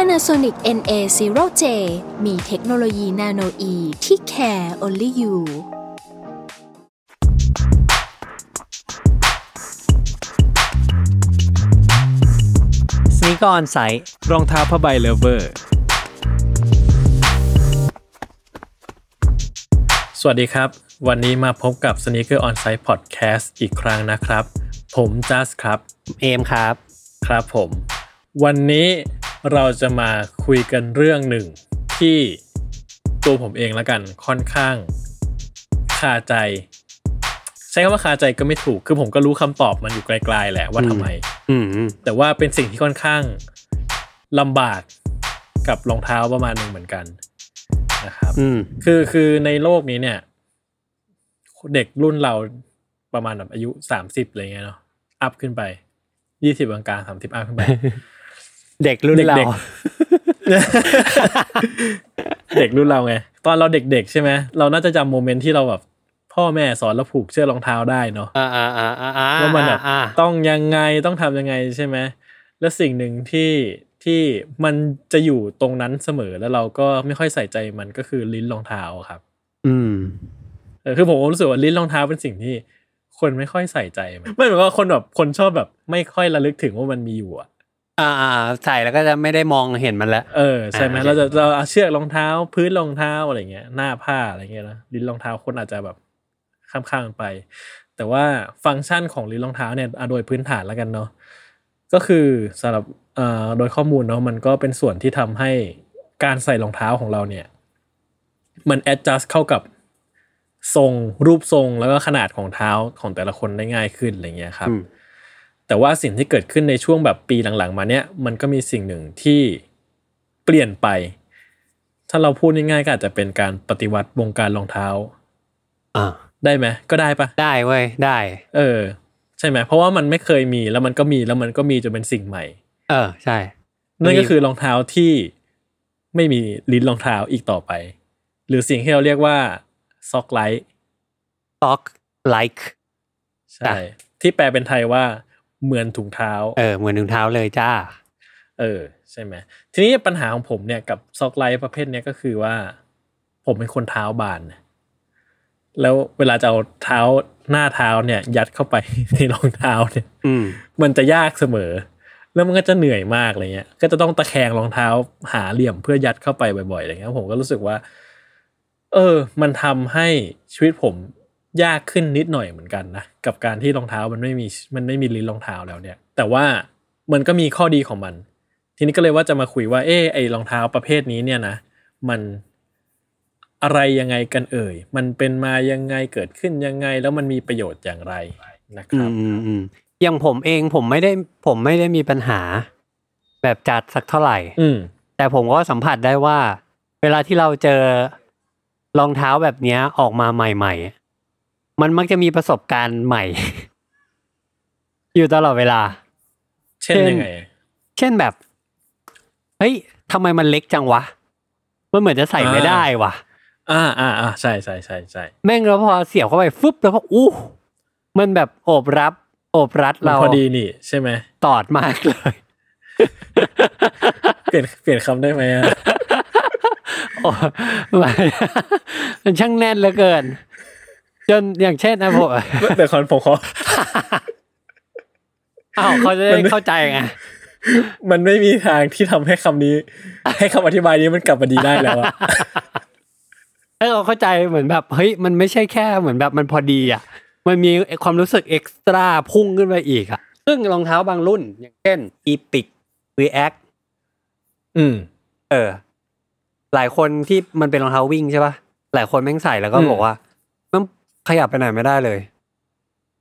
Panasonic NA0J มีเทคโนโลยีนาโนอีที่ care only you สนีกออนไซต์รองเท้าผ้าใบเลเวอร์ สวัสดีครับ วันนี้มาพบกับ Sneaker On Site Podcast อีกครั้งนะครับ ผมจัสครับ เอมครับ ครับผม วันนี้ เราจะมาคุยกันเรื่องหนึ่งที่ตัวผมเองแล้วกันค่อนข้างคาใจ ใช้คำว่าคาใจก็ไม่ถูก คือผมก็รู้คำตอบมันอยู่ไกลๆแหละว่าทำไมอืมแต่ว่าเป็นสิ่งที่ค่อนข้างลำบากกับรองเท้าประมาณหนึ่งเหมือนกันนะครับอืมคือคือในโลกนี้เนี่ย เด็กรุ่นเราประมาณแบบอายุสามสิบอะไรเงี้ยเนาะอัพขึ้นไปยี่สิบกลางๆสามสิบอัพขึ้นไป เด็กรุ่นเราเด็กเด็กรุ่นเราไงตอนเราเด็กๆใช่ไหมเราน่าจะจำโมเมนต์ที่เราแบบพ่อแม่สอนเราผูกเชือกรองเท้าได้เนาะอ่าอ่าอ่าอ่าอ่าว่ามันแบบอ่าต้องยังไงต้องทำยังไงใช่ไหมแล้วสิ่งหนึ่งที่ที่มันจะอยู่ตรงนั้นเสมอแล้วเราก็ไม่ค่อยใส่ใจมันก็คือลิ้นรองเท้าครับ อืมเออคือผมรู้สึกว่าลิ้นรองเท้าเป็นสิ่งที่คนไม่ค่อยใส่ใจมันไม่เหมือนว่าคนแบบคนชอบแบบ ไม่ค่อยระลึกถึงว่ามันมีอยู่อะ อ่าอ่าใส่แล้วก็จะไม่ได้มองเห็นมันแล้วเออใช่ไหมอ่าโอเคเราจะเราเอาเชือกรองเท้าพื้นรองเท้าอะไรเงี้ยหน้าผ้าอะไรเงี้ยนะลิ้นรองเท้าคนอาจจะแบบข้ามๆไป แต่ว่าฟังก์ชันของลิ้นรองเท้าเนี่ยอะโดยพื้นฐานแล้วกันเนาะก็คือสำหรับเอ่อโดยข้อมูลเนาะมันก็เป็นส่วนที่ทำให้การใส่รองเท้าของเราเนี่ย มัน adjust เข้ากับทรงรูปทรงแล้วก็ขนาดของเท้าของแต่ละคนได้ง่ายขึ้นอะไรเงี้ยครับอืม แต่ว่าสิ่งที่เกิดขึ้นในช่วงแบบปีหลังๆ มาเนี้ยมันก็มีสิ่งหนึ่งที่เปลี่ยนไป ถ้าเราพูดง่ายๆก็อาจจะเป็นการปฏิวัติวงการรองเท้า อ่า ได้ไหมก็ได้ปะได้เว้ยได้ เออ ใช่ไหมเพราะว่ามันไม่เคยมีแล้วมันก็มีแล้วมันก็มีจนเป็นสิ่งใหม่ เออใช่ นั่นก็คือรองเท้าที่ไม่มีลิ้นรองเท้าอีกต่อไป หรือสิ่งที่เราเรียกว่า sock-like sock-like ใช่ ที่แปลเป็นไทยว่า เหมือนถุงเท้า เออเหมือนถุงเท้าเลยจ้า เออ ใช่ไหมทีนี้ปัญหาของผมเนี่ยกับ sock-like ประเภทเนี้ยก็คือว่า ผมเป็นคนเท้าบานนะแล้วเวลาจะเอาเท้าหน้าเท้าเนี่ย ยัดเข้าไปในรองเท้าเนี่ยอืมมันจะยากเสมอ แล้วมันก็จะเหนื่อยมากอะไรเงี้ย ก็จะต้องตะแคงรองเท้าหาเหลี่ยมเพื่อยัดเข้าไปบ่อยๆอะไรเงี้ยผมก็รู้สึกว่า เออ มันทำให้ชีวิตผม ยากขึ้นนิดหน่อยเหมือนกันนะกับการที่รองเท้ามันไม่มีมันไม่มีลิ้นรองเท้าแล้วเนี่ย แต่ว่ามันก็มีข้อดีของมัน ทีนี้ก็เลยว่าจะมาคุยว่าเออไอรองเท้าประเภทนี้เนี่ยนะมันอะไรยังไงกันเอ่ย มันเป็นมายังไงเกิดขึ้นยังไง แล้วมันมีประโยชน์อย่างไรนะคอืรับมอืมอืมอย่างผมเองผมไม่ได้ผมไม่ได้มีปัญหา แบบจัดสักเท่าไหร่ อืมแต่ผมก็สัมผัสได้ว่า เวลาที่เราเจอรองเท้าแบบเนี้ยออกมาใหม่ ๆ มันมักจะมีประสบการณ์ใหม่ อยู่ตลอดเวลา เช่นยังไง เช่นแบบ เฮ้ยทำไมมันเล็กจังวะ มันเหมือนจะใส่ไม่อ่าได้วะอ่าอ่าอ่าใช่ใช่ใช่ใช่แม่งแล้วพอเสียบเข้าไปฟึบแล้วก็อู้มันแบบโอบรับ โอบรัดมันเราพอดีนี่ ใช่ไหมตอดมากเลย เปลี่ยนเปลี่ยนคำได้ไหมอะโอ้มันมันช่างแน่นเหลือเกิน จนอย่างเช่นนะผมเดี๋ยวขอผมขออ้าวเขาจะได้เข้าใจไงมันไม่มีทางที่ทำให้คำนี้ ให้คำอธิบายนี้มันกลับมาดีได้แล้วอะเออเข้าใจเหมือนแบบเฮ้ยมันไม่ใช่แค่เหมือนแบบมันพอดีอะ มันมีความรู้สึกเอ็กซ์ตร้าพุ่งขึ้นไปอีกอะ ซึ่งรองเท้าบางรุ่น อย่างเช่น Epic React อืม เออ หลายคนที่มันเป็นรองเท้าวิ่งใช่ปะหลายคนแม่งใส่แล้วก็อืมบอกว่ามัน ขยับไปไหนไม่ได้เลย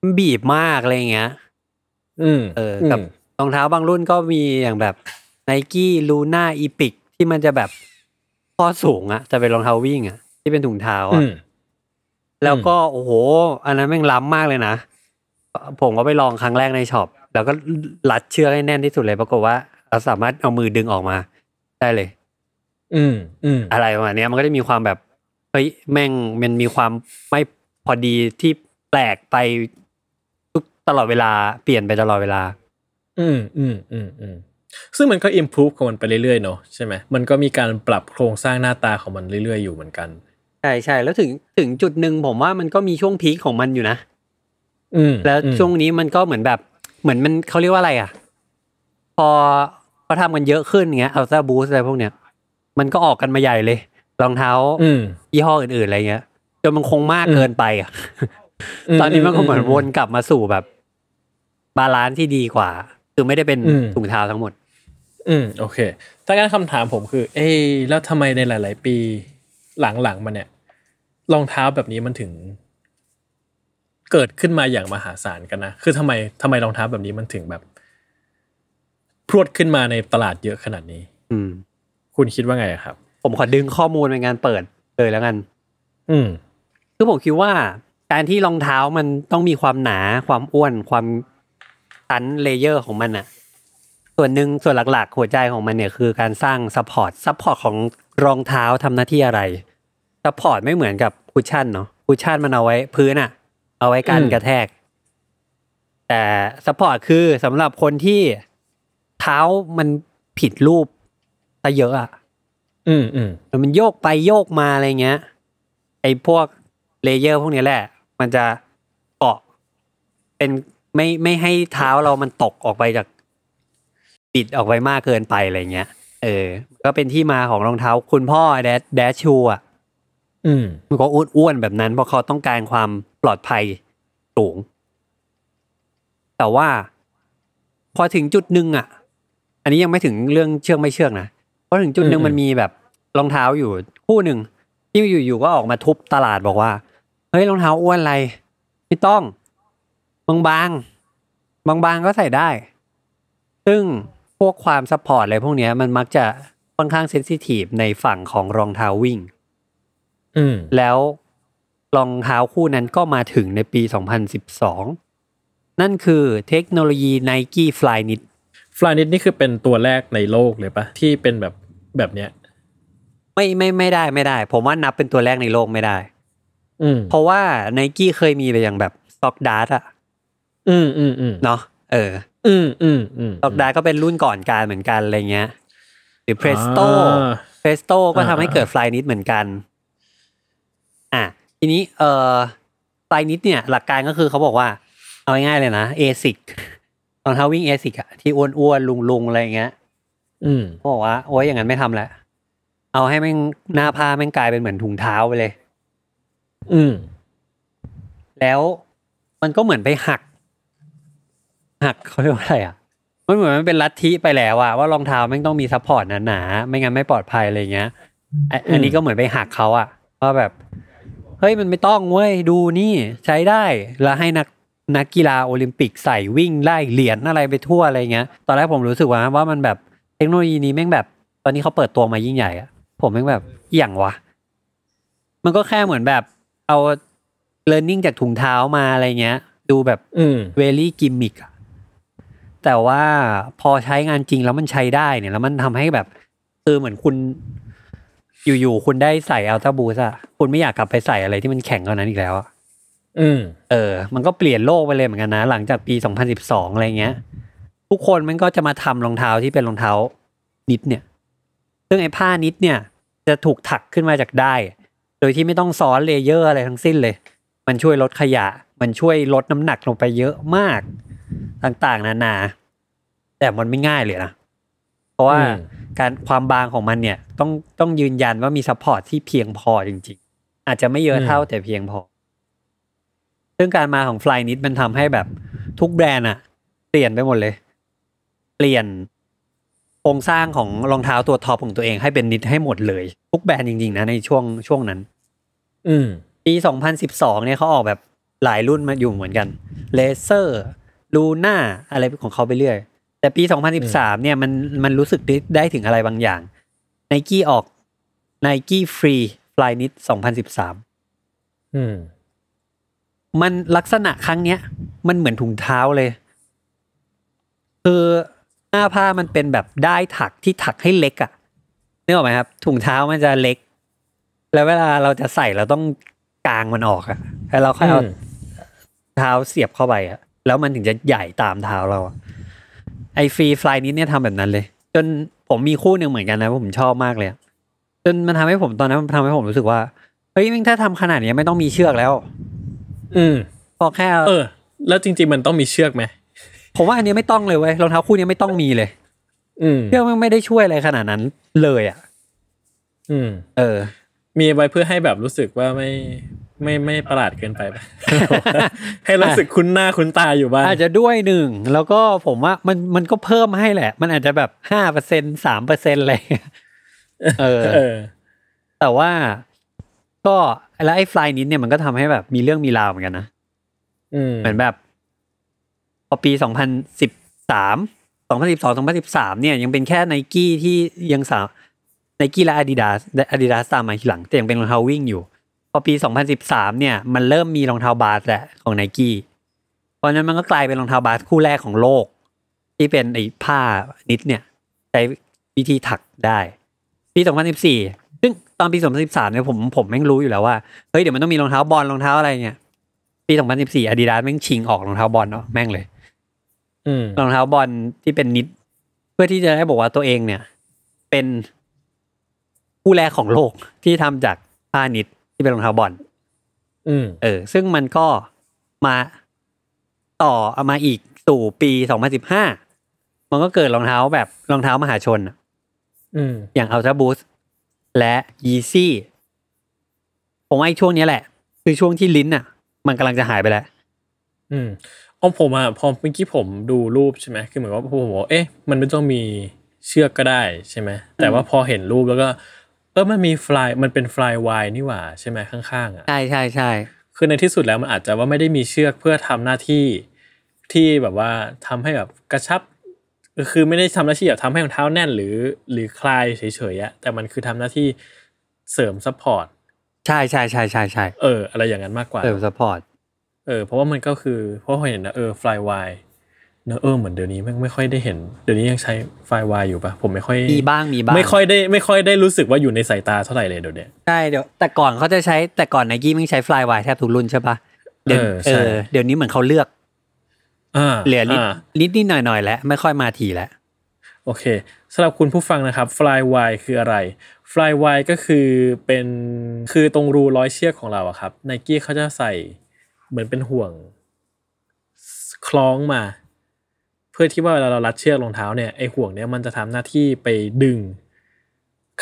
มันบีบมากอะไรอย่างเงี้ย อืมเออกับรองเท้าบางรุ่นก็มีอย่างแบบ n นกี้ลูน่าอีพิกที่มันจะแบบข้อสูงอะจะเป็นรองเท้าวิ่งอะที่เป็นถุงเท้าอือะมแล้วก็โอ้โห อันนั้นแม่งล้ำมากเลยนะ ผมก็ไปลองครั้งแรกใน shop แล้วก็รัดเชือกให้แน่นที่สุดเลยปรากฏว่า เราสามารถเอามือดึงออกมา ได้เลย อืมอืมอะไรประมาณเนี้ยมันก็จะมีความแบบเฮ้ยแม่งมันมีความไม่ พอดีที่แปลกไปทุกตลอดเวลาเปลี่ยนไปตลอดเวลา อืมอืมอืมอืมซึ่งมันก็ improve ของมันไปเรื่อยๆเนอะใช่ไหมมันก็มีการปรับโครงสร้างหน้าตาของมันเรื่อยๆอยู่เหมือนกันใช่ใช่แล้วถึงถึงจุดหนึ่งผมว่ามันก็มีช่วงพีคของมันอยู่นะ อืมแล้วอืมช่วงนี้มันก็เหมือนแบบเหมือนมันเขาเรียกว่าอะไรอะ พอเขาทำกันเยอะขึ้นเงี้ยอัลต a าบูสอะไรพวกเนี้ยมันก็ออกกันมาใหญ่เลย รองเท้าอืมยี่ห้ออื่นๆอะไรเงี้ย จนมันคงมากอืมเกินไปอะตอนนี้มันก็เหมือนวนกลับมาสู่แบบ balance ที่ดีกว่า คือไม่ได้เป็นอืมถุงเท้าทั้งหมด อืม โอเค ถ้างั้นคำถามผมคือ เอ้ยแล้วทำไมในหลาย ๆ ปีหลังๆมาเนี่ยรองเท้าแบบนี้มันถึง เกิดขึ้นมาอย่างมหาศาลกันนะ คือทำไมทำไมรองเท้าแบบนี้มันถึงแบบ พรวดขึ้นมาในตลาดเยอะขนาดนี้ อืม คุณคิดว่าไงอะครับ ผมขอดึงข้อมูลในงานเปิดเลยแล้วกัน อืม คือผมคิดว่าการที่รองเท้ามันต้องมีความหนาความอ้วนความชั้น layer ของมันอะส่วนหนึ่งส่วนหลักๆ หัวใจของมันเนี่ยคือการสร้าง support support ของรองเท้าทำหน้าที่อะไร support ไม่เหมือนกับ cushion เนาะ cushion มันเอาไว้พื้นอะเอาไว้กันอืมกระแทก แต่ support คือสำหรับคนที่เท้ามันผิดรูปซะเยอะอะอืมอืมมันโยกไปโยกมาอะไรเงี้ยไอ้พวก layer พวกนี้แหละ มันจะเกาะเป็นไม่ไม่ให้เท้าเรามันตกออกไปจากบิดออกไปมากเกินไปอะไรเงี้ย เออ ก็เป็นที่มาของรองเท้าคุณพ่อ dad dad shoe อะอืมมันก็อ้วนๆแบบนั้น เพราะเขาต้องการความปลอดภัยสูง แต่ว่า พอถึงจุดหนึ่งอะ อันนี้ยังไม่ถึงเรื่องเชือกไม่เชือกนะพอถึงจุดหนึ่งอืมมันมีแบบรองเท้าอยู่คู่หนึ่งที่อยู่ๆก็ออกมาทุบตลาดบอกว่าเฮ้ยรองเท้าอ้วนอะไรไม่ต้องบางๆบางๆก็ใส่ได้ ซึ่งพวกความ support อะไรพวกเนี้ยมันมักจะค่อนข้างเซนซิทีฟในฝั่งของรองเท้าวิ่งอืมแล้วรองเท้าคู่นั้นก็มาถึงในปี 2012 นั่นคือเทคโนโลยี Nike Flyknit ฟลานิตนี่คือเป็นตัวแรกในโลกเลยปะที่เป็นแบบแบบเนี้ย ไม่ไม่ไม่ได้ไม่ได้ ผมว่านับเป็นตัวแรกในโลกไม่ได้อืม เพราะว่า Nike เคยมีไปอย่างแบบ Stock Dart อะอืมอืมอืมเนาะเออ อืมอืมอืม Stock Dart ก็เป็นรุ่นก่อนการเหมือนกันอะไรเงี้ย หรือ Presto อ่า Presto ก็อ่าทำให้เกิด Flyknit เหมือนกัน อะทีนี้เอ่อ Flyknit เนี่ย หลักการก็คือเขาบอกว่า เอาง่ายๆเลยนะ ASIC รองเท้าวิ่ง ASIC อะที่อ้วนๆลุงๆอะไรอย่างเงี้ย อืมเขาบอกว่าโอ้ยอย่างนั้นไม่ทำแล้วเอาให้แม่งหน้าผ้าแม่งกลายเป็นเหมือนถุงเท้าไปเลย อืม แล้วมันก็เหมือนไปหัก หักเขาเรียกว่าอะไรอะ มันเหมือนมันเป็นลัทธิไปแล้วอะว่ารองเท้าแม่งต้องมี support หนาๆไม่งั้นไม่ปลอดภัยอะไรเงี้ยอะอันนี้ก็เหมือนไปหักเขาอะว่าแบบเฮ้ยมันไม่ต้องเว้ยดูนี่ใช้ได้แล้วให้นักนักกีฬาโอลิมปิกใส่วิ่งไล่เหรียญอะไรไปทั่วอะไรเงี้ย ตอนแรกผมรู้สึกว่าว่ามันแบบเทคโนโลยีนี้แม่งแบบ ตอนนี้เขาเปิดตัวมายิ่งใหญ่อะผมแม่งแบบอหย่างวะ มันก็แค่เหมือนแบบ เอา learning จากถุงเท้ามาอะไรเงี้ย ดูแบบอืมเวลี่กิมมิกอะแต่ว่าพอใช้งานจริงแล้วมันใช้ได้เนี่ย แล้วมันทำให้แบบคือเหมือนคุณ อยู่ๆคุณได้ใส่อัลต a าบูสอะคุณไม่อยากกลับไปใส่อะไรที่มันแข็งกว่านั้นอีกแล้วอะอืม เออ มันก็เปลี่ยนโลกไปเลยเหมือนกันนะ หลังจากปี2012อะไรเงี้ย ทุกคนมันก็จะมาทำรองเท้าที่เป็นรองเท้าknit เนี่ย ซึ่งไอ้ผ้า knit เนี่ย จะถูกถักขึ้นมาจากได้โดยที่ไม่ต้องซ้อน layer อะไรทั้งสิ้นเลย มันช่วยลดขยะ มันช่วยลดน้ำหนักลงไปเยอะมากต่างๆ นานา แต่มันไม่ง่ายเลยนะ เพราะว่าอืมการความบางของมันเนี่ย ต้องต้องยืนยันว่ามี support ที่เพียงพอจริง ๆ อาจจะไม่เยอะเท่าแต่เพียงพอ ซึ่งการมาของ Flyknit มันทำให้แบบทุกแบรนด์อะเปลี่ยนไปหมดเลย เปลี่ยนโครงสร้างของรองเท้าตัว top ของตัวเองให้เป็น knit ให้หมดเลย ทุกแบรนด์จริงๆนะในช่วงช่วงนั้นอืม ปี 2012 เนี่ยเขาออกแบบหลายรุ่นมาอยู่เหมือนกัน Racer Lunar อะไรของเขาไปเรื่อย แต่ปี 2013 เนี่ยมันมันรู้สึกได้ได้ถึงอะไรบางอย่างไนกี้ออกไน Nike Free Fly Knit 2013 อืม มันลักษณะครั้งเนี้ย มันเหมือนถุงเท้าเลย คือหน้าผ้ามันเป็นแบบได้ถักที่ถักให้เล็กอะนึกออกไหมครับ ถุงเท้ามันจะเล็ก แล้วเวลาเราจะใส่เราต้องกางมันออกอะแล้วเราค่อยเอาอืมเท้าเสียบเข้าไปอะแล้วมันถึงจะใหญ่ตามเท้าเราอะไอฟรีฟลายนี้เนี่ยทำแบบนั้นเลย จนผมมีคู่หนึ่งเหมือนกันนะผมชอบมากเลยอะจนมันทำให้ผมตอนนั้นมันทำให้ผมรู้สึกว่าเฮ้ยแม่งถ้าทำขนาดเนี้ยไม่ต้องมีเชือกแล้ว อืมพอแค่ เออ แล้วจริง ๆ มันต้องมีเชือกไหมผมว่าอันเนี้ยไม่ต้องเลยเว้ยรองเท้าคู่เนี้ยไม่ต้องมีเลย อืมเชือกมันไม่ได้ช่วยอะไรขนาดนั้นเลยอะ อืม เออ มีไว้เพื่อให้แบบรู้สึกว่าไม่ไม่ไม่ประหลาดเกินไปปะให้รู้สึกคุ้นหน้าคุ้นตาอยู่บ้างอาจจะด้วยหนึ่งแล้วก็ผมว่ามันมันก็เพิ่มให้แหละ มันอาจจะแบบห้าเปอร์เซ็นสามเปอร์เซ็นอะไรเงี้ยเออเออ แต่ว่าก็แล้วไอ้ฟลายนิดเนี่ยมันก็ทำให้แบบมีเรื่องมีราวเหมือนกันนะอืมเหมือนแบบพอปีสองพันสิบสามสองพันสิบสองสองพันสิบสามเนี่ย ยังเป็นแค่ไนกี้ที่ยังสาว ไนกี้และอาดิดาสอาดิดาสตามมาทีหลังแต่ยังเป็นรองเท้าวิ่งอยู่ พอปีสองพันสิบสามเนี่ย มันเริ่มมีรองเท้าบาสแหละของไนกี้เพราะฉะนั้นมันก็กลายเป็นรองเท้าบาสคู่แรกของโลก ที่เป็นไอ้ผ้านิดเนี่ยใช้วิธีถักได้ปีสองพันสิบสี่ซึ่งตอนปีสองพันสิบสามเนี่ยผมผมแม่งรู้อยู่แล้วว่าเฮ้ยเดี๋ยวมันต้องมีรองเท้าบอลรองเท้าอะไรเงี้ยปีสองพันสิบสี่อาดิดาสแม่งชิงออกรองเท้าบอลเนาะแม่งเลยอืมรองเท้าบอลที่เป็นนิด เพื่อที่จะได้บอกว่าตัวเองเนี่ย เป็น ผู้แรกของโลกที่ทำจากผ้านิดที่เป็นรองเท้าบอลอืมเออ ซึ่งมันก็มาต่อเอามาอีกสู่ปีสองพันสิบห้ามันก็เกิดรองเท้าแบบรองเท้ามหาชนอะอืมอย่างอัลต a าบูสและยีซี่ผมว่าไอ้ช่วงเนี้ยแหละ คือช่วงที่ลิ้นอะ มันกำลังจะหายไปแล้ว อืมเอาผมอะพอเมื่อกี้ผมดูรูปใช่ไหมคือเหมือนว่าผมบอกว่าเอ๊ะ มันไม่ต้องมีเชือกก็ได้ใช่ไหมแต่ว่าพอเห็นรูปแล้วก็ เออมันมีฟลายมันเป็นฟลายวายนี่หว่าใช่ไหมข้างๆอะใช่ใช่ใช่คือในที่สุดแล้วมันอาจจะว่าไม่ได้มีเชือกเพื่อทำหน้าที่ที่แบบว่าทำให้แบบกระชับ คือไม่ได้ทำหน้าที่แบบทำให้รองเท้าแน่นหรือ หรือคลายเฉยๆอะแต่มันคือทำหน้าที่เสริม supportใช่ใช่ใช่ใช่ใช่เอออะไรอย่างนั้นมากกว่าเติม support เออเพราะว่ามันก็คือเพราะเห็นนะเออ Flywire เนอะเออเหมือนเดี๋ยวนี้ไม่ไม่ค่อยได้เห็น เดี๋ยวนี้ยังใช้ Flywire อยู่ปะผมไม่ค่อยมีบ้างมีบ้างไม่ค่อยได้ไม่ค่อยได้รู้สึกว่าอยู่ในสายตาเท่าไหร่เลยเดี๋ยวเนี้ยใช่เดี๋ยวแต่ก่อนเขาจะใช้แต่ก่อนไนกี้มึงใช้ฟลายวายแทบทุกรุ่นใช่ปะเดี๋ยวเออเอใช่อเดี๋ยวนี้เหมือนเขาเลือกอ่าเหลือนิดอ่านิดนิดหน่อยหน่อยๆแล้วไม่ค่อยมาทีแล้วโอเคสำหรับคุณผู้ฟังนะครับ Flywire คืออะไร Flywire ก็คือเป็นคือตรงรูร้อยเชือกของเราอะครับไนกี้เขาจะใส่เหมือนเป็นห่วง คล้องมา เพื่อที่ว่าเวลาเรารัดเชือกรองเท้าเนี่ยไอห่วงเนี้ยมันจะทำหน้าที่ไปดึง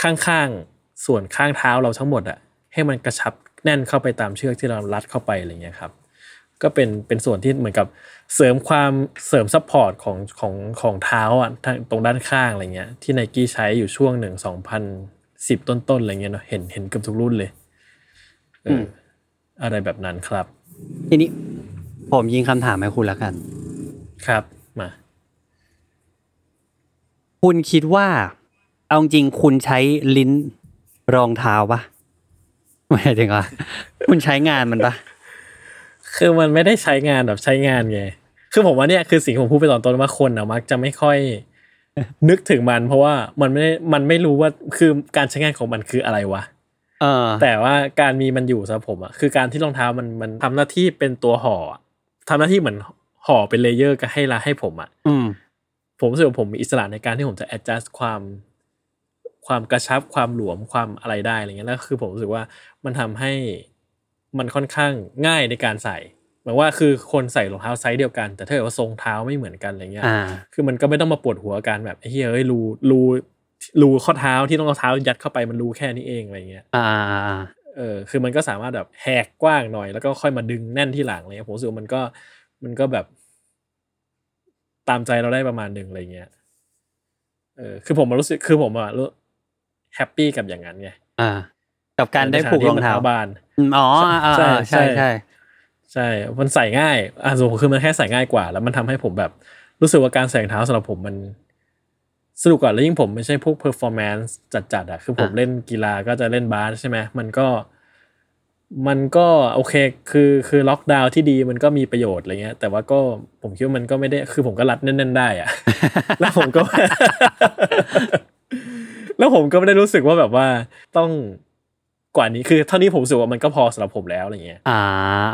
ข้างๆส่วนข้างเท้าเราทั้งหมดอะให้มันกระชับแน่นเข้าไปตามเชือกที่เรารัดเข้าไปอะไรเงี้ยครับก็เป็นเป็นส่วนที่เหมือนกับเสริมความเสริม support ของของของเท้าอะทางตรงด้านข้างอะไรเงี้ยที่ไนกี้ใช้อยู่ช่วงหนึ่งสองพันสิบต้นๆอะไรเงี้ยเนาะเห็นเห็นกับทุกรุ่นเลยเออออะไรแบบนั้นครับ ทีนี้ผมยิงคำถามให้คุณแล้วกัน ครับมา คุณคิดว่า เอาจริงๆคุณใช้ลิ้นรองเท้าปะไม่ใช่จริงว่าคุณใช้งานมันปะคือมันไม่ได้ใช้งานแบบใช้งานไงคือผมว่าเนี่ยคือสิ่งที่ผมพูดไปตอนต้นว่าคนอะมักจะไม่ค่อย นึกถึงมัน เพราะว่ามันไม่มันไม่รู้ว่าคือการใช้งานของมันคืออะไรวะเออแต่ว่าการมีมันอยู่สำหรับผมอะคือการที่รองเท้ามันมันทำหน้าที่เป็นตัวห่ออะทำหน้าที่เหมือนห่อเป็น layer ก็ให้ละให้ผมอะอืม ผมรู้สึกว่าผมมีอิสระในการที่ผมจะ adjust ความความกระชับความหลวมความอะไรได้อะไรเงี้ยแล้วคือผมรู้สึกว่ามันทำให้มันค่อนข้างง่ายในการใส่หมายว่าคือคนใส่รองเท้าไซส์เดียวกัน แต่ถ้าเกิดว่าทรงเท้าไม่เหมือนกันอะไรเงี้ยอ่าคือมันก็ไม่ต้องมาปวดหัวกันแบบไอ้เฮ้ยเอ้ยรูรูรูข้อเท้าที่ต้องเอาเท้ายัดเข้าไปมันรูแค่นี้เองอะไรเงี้ยอ่าอ่าอ่าเออคือมันก็สามารถแบบแหกกว้างหน่อย แล้วก็ค่อยมาดึงแน่นที่หลังอะไรเลยผมรู้สึกว่ามันก็มันก็แบบ ตามใจเราได้ประมาณหนึ่งอะไรเงี้ยเออคือผมมารู้สึกคือผมอะรู้แฮปปี้กับอย่างนั้นไงอ่า กับการได้ผูกรองเท้าในฐนะที่มันบานอืมอ๋ออ่าใช่อ่าใช่ใช่ใช่ใช่ มันใส่ง่ายอะส่วนผมคือมันแค่ใส่ง่ายกว่า แล้วมันทำให้ผมแบบรู้สึกว่าการใส่รองเท้าสำหรับผมมันสนุกกว่าแล้วยิ่งผมไม่ใช่พวก performance จัดๆอะคือผมอะเล่นกีฬาก็จะเล่นบาสใช่ไหมมันก็ มันก็โอเคคือคือล็อกดาวน์ที่ดีมันก็มีประโยชน์อะไรเงี้ย แต่ว่าก็ผมคิดว่ามันก็ไม่ได้คือผมก็รัดแน่นๆได้อะแล้วผมก็ แล้วผมก็ไม่ได้รู้สึกว่าแบบว่าต้องกว่านี้คือเท่านี้ผมรู้สึกว่ามันก็พอสำหรับผมแล้วอะไรเงี้ยอ่า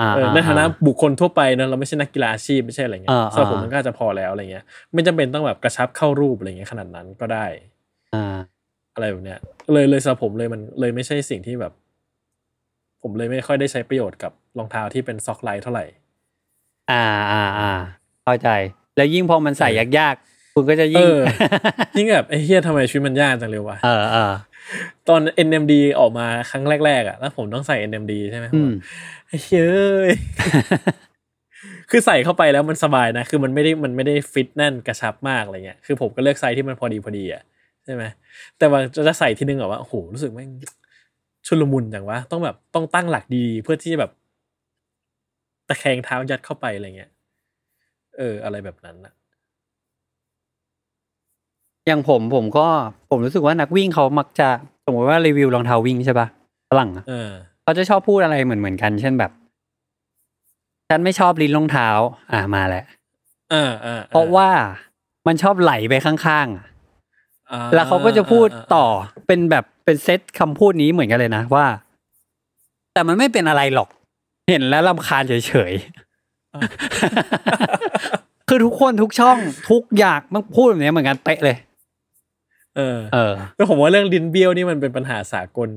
อ่าเออในฐานะบุคคลทั่วไปเนอะเราไม่ใช่นักกีฬาอาชีพไม่ใช่อะไรเงี้ยอ่าสำหรับผมอ่ามัมันก็อาจจะพอแล้วอะไรเงี้ย ไม่จำเป็นต้องแบบกระชับเข้ารูปอะไรเงี้ยขนาดนั้นก็ได้ อ่า อะไรแบบเนี้ยเลยเลยสำหรับผมเลยมันเลยไม่ใช่สิ่งที่แบบ ผมเลยไม่ค่อยได้ใช้ประโยชน์กับรองเท้าที่เป็นซ็อกไลท์เท่าไหร่ อ่าอ่าอ่าเข้าใจ แล้วยิ่งพอมันใส่ยากๆคุณก็จะเอยิ่งอยิ่งแบบไอ้เฮียทำไมชีวิตมันยากจังเลยวะเออเออตอน NMD ออกมาครั้งแรกๆอะแล้วผมต้องใส่ NMD ใช่ไหมอืมไอ้เฮ้ยคือใส่เข้าไปแล้วมันสบายนะ คือมันไม่ได้มันไม่ได้ฟิตแน่นกระชับมากอะไรเงี้ย คือผมก็เลือกไซส์ที่มันพอดีพอดีอะใช่ไหมแต่ว่าจะใส่ทีนึงแบบว่าโอ้โหรู้สึกแม่ง ชุลมุนอย่างวะต้องแบบต้องตั้งหลักดีเพื่อที่จะแบบตะแคงเท้ายัดเข้าไปอะไรเงี้ย เออ อะไรแบบนั้นอะอย่างผมผมก็ผมรู้สึกว่านักวิ่งเขามักจะสมมติว่ารีวิวรองเท้าวิ่งใช่ปะฝรั่งอะเออเขาจะชอบพูดอะไรเหมือนเหมือนกัน เช่นแบบ ฉันไม่ชอบลิ้นรองเท้า อ่ามาแล้วเออเออเพราะว่ามันชอบไหลไปข้างๆอะอ่ แล้วเขาก็จะพูดาาต่อเป็นแบบเป็นเซตคำพูดนี้เหมือนกันเลยนะว่า แต่มันไม่เป็นอะไรหรอก เห็นแล้วรำคาญเฉยๆคือทุกคนทุกช่องทุกอย่างมันพูดแบบนี้เหมือนกันเป๊ะเลย เออ เออแล้วผมว่าเรื่องลิ้นเบี้ยวนี่มันเป็นปัญหาสากล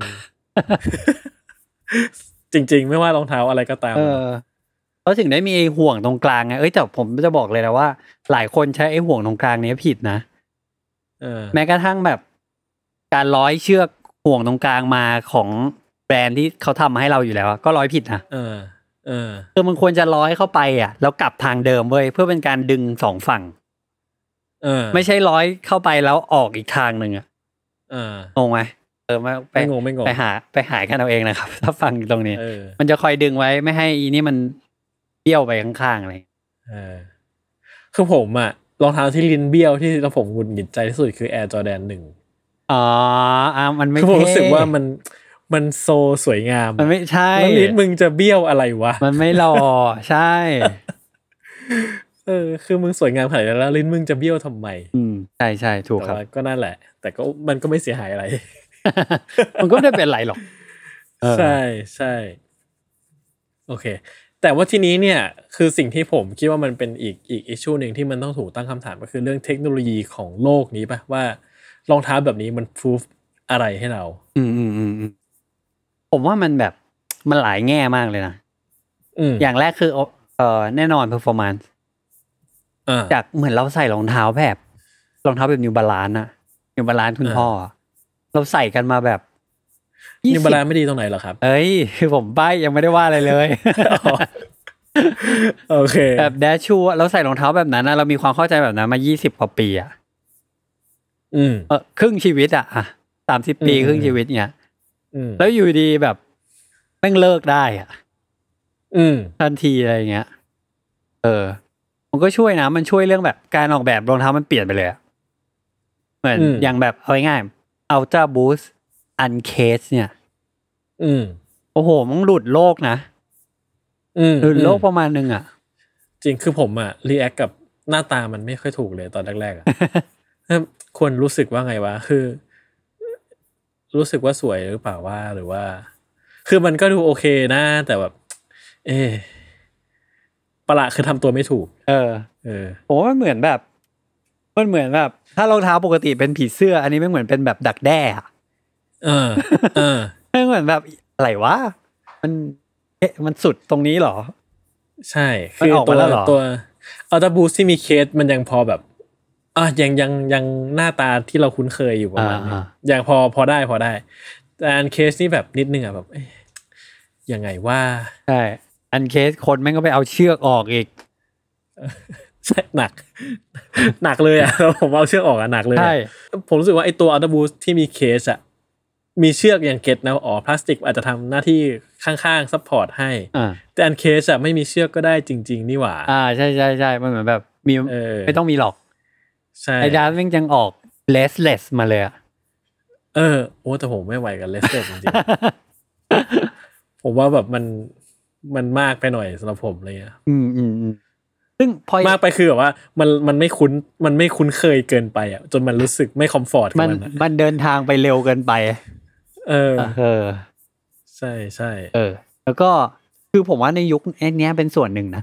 จริง ๆ ไม่ว่ารองเท้าอะไรก็ตาม เออเขาถึงได้มีไอ้ห่วงตรงกลางไงเอ้ยแต่ผมจะบอกเลยนะว่า หลายคนใช้ไอ้ห่วงตรงกลางเนี้ยผิดนะเออ แม้กระทั่งแบบ การร้อยเชือกห่วงตรงกลางมาของแบรนด์ที่เขาทำมาให้เราอยู่แล้วอะก็ร้อยผิดนะเออ เออคือมันควรจะร้อยเข้าไปอะ แล้วกลับทางเดิมเว้ยเพื่อเป็นการดึงสองฝั่ง เออ ไม่ใช่ร้อยเข้าไปแล้วออกอีกทางหนึ่งอะเอองงไหมเออมาไปไม่งงไม่งงไปหา ไปหากันเอาเองนะครับ ถ้าฟังตรงนี้เออมันจะคอยดึงไว้ไม่ให้อีนี่มันเบี้ยวไปข้างๆอะไรเออคือผมอะ รองเท้าที่ลิ้นเบี้ยวที่เราผมหงุดหงิดใจที่สุดคือ Air Jordan หนึ่งอ๋ออะมันไม่คือผมเท่รู้สึกว่ามันมันโซสวยงาม มันไม่ใช่แล้วลิ้นมึงจะเบี้ยวอะไรวะ มันไม่หล่อใช่ เออ คือมึงสวยงามขนาดนั้นแล้ว ลิ้นมึงจะเบี้ยวทำไม อืมใช่ใช่ถูกแต่ครับว่าก็นั่นแหละ แต่ก็มันก็ไม่เสียหายอะไร มันก็ไม่ได้เป็นไรหรอกเออใช่ใช่ โอเค แต่ว่าทีนี้เนี่ยคือสิ่งที่ผมคิดว่ามันเป็นอีกอีกอิชชูหนึ่งที่มันต้องถูกตั้งคำถามก็คือเรื่องเทคโนโลยีของโลกนี้ปะว่ารองเท้าแบบนี้มันพิสูจอะไรให้เรา อืมอืมอืมอืมผมว่ามันแบบมันหลายแง่มากเลยนะอืมอย่างแรกคือเออแน่นอน performance อ่าจากเหมือนเราใส่รองเท้าแบบรองเท้าแบบนิวบาลานอะนิวบาลานคุณอ่าพ่ออะเราใส่กันมาแบบ นิวบาลาน20ไม่ดีตรงไหนเหรอครับ เอ้ยคือผมป้ายยังไม่ได้ว่าอะไรเลยโอเค แบบแดชชูอะเราใส่รองเท้าแบบนั้นอะเรามีความเข้าใจแบบนั้นมา20กว่าปีอะอืมเออครึ่งชีวิตอะอะสามสิบปีอืมครึ่งชีวิตเนี่ยอืมแล้วอยู่ดีแบบแม่งเลิกได้อะอืมทันทีอะไรเงี้ย เออ มันก็ช่วยนะ มันช่วยเรื่องแบบการออกแบบรองเท้ามันเปลี่ยนไปเลยอะเหมือนอืมอย่างแบบเอาง่ายๆ Ultra Boost Uncaged เนี่ย อืมโอ้โหมันหลุดโลกนะอืมหลุดโลกอืมประมาณนึงอะ จริงคือผมอะ react กับหน้าตามันไม่ค่อยถูกเลยตอนแรกๆอะเอิ่มควรรู้สึกว่าไงวะ คือ รู้สึกว่าสวยหรือเปล่าว่าหรือว่า คือมันก็ดูโอเคนะแต่แบบ เอะประหลาดคือทำตัวไม่ถูก เออ เออผมว่ามันเหมือนแบบ มันเหมือนแบบ ถ้ารองเท้าปกติเป็นผีเสื้อ อันนี้ไม่เหมือนเป็นแบบดักแด้อะ เออ เออไม่เหมือนแบบอะไรวะมันเอ๊ะมันสุดตรงนี้เหรอ ใช่มันคือออกตัมาวแล้วหรอตัวอัลต b บูสที่มีเคสมันยังพอแบบอะยังยังยังหน้าตาที่เราคุ้นเคยอยู่ประมาณนี้ยังพอพอได้พอได้ แต่ Uncagedนี่แบบนิดนึงอะแบบยังไงว่าใช่ Uncaged คนแม่งก็ไปเอาเชือกออกอีกใช่หนัก หนักเลยอะผมเอาเชือกออกอะหนักเลยใช่ผมรู้สึกว่าไอตัวอัลต b บูสที่มีเคสอะ มีเชือกยัง get นะอ๋อพลาสติกอาจจะทำหน้าที่ข้างๆ support ให้อ่าแต่ Uncaged อะไม่มีเชือกก็ได้จริง ๆ นี่หว่า อ่าใช่ใช่ใช่มันเหมือนแบบมีเออไม่ต้องมีหรอกใช่ไอ้ดาร์แม่งยังออก restless มาเลยอะเออโอ้แต่ผมไม่ไหวกับ laceless จริงๆผมว่าแบบมันมันมากไปหน่อยสำหรับผมอะไรเงี้ยอืมอืมอืมซึ่งพอมากไปคือแบบว่ามันมันไม่คุ้นมันไม่คุ้นเคยเกินไปอะจนมันรู้สึกไม่คอมฟอร์ตกับมันมันอะมันเดินทางไปเร็วเกินไป เออ เออ ใช่ใช่เออ แล้วก็คือผมว่าในยุคไอ้เนี้ยเป็นส่วนหนึ่งนะ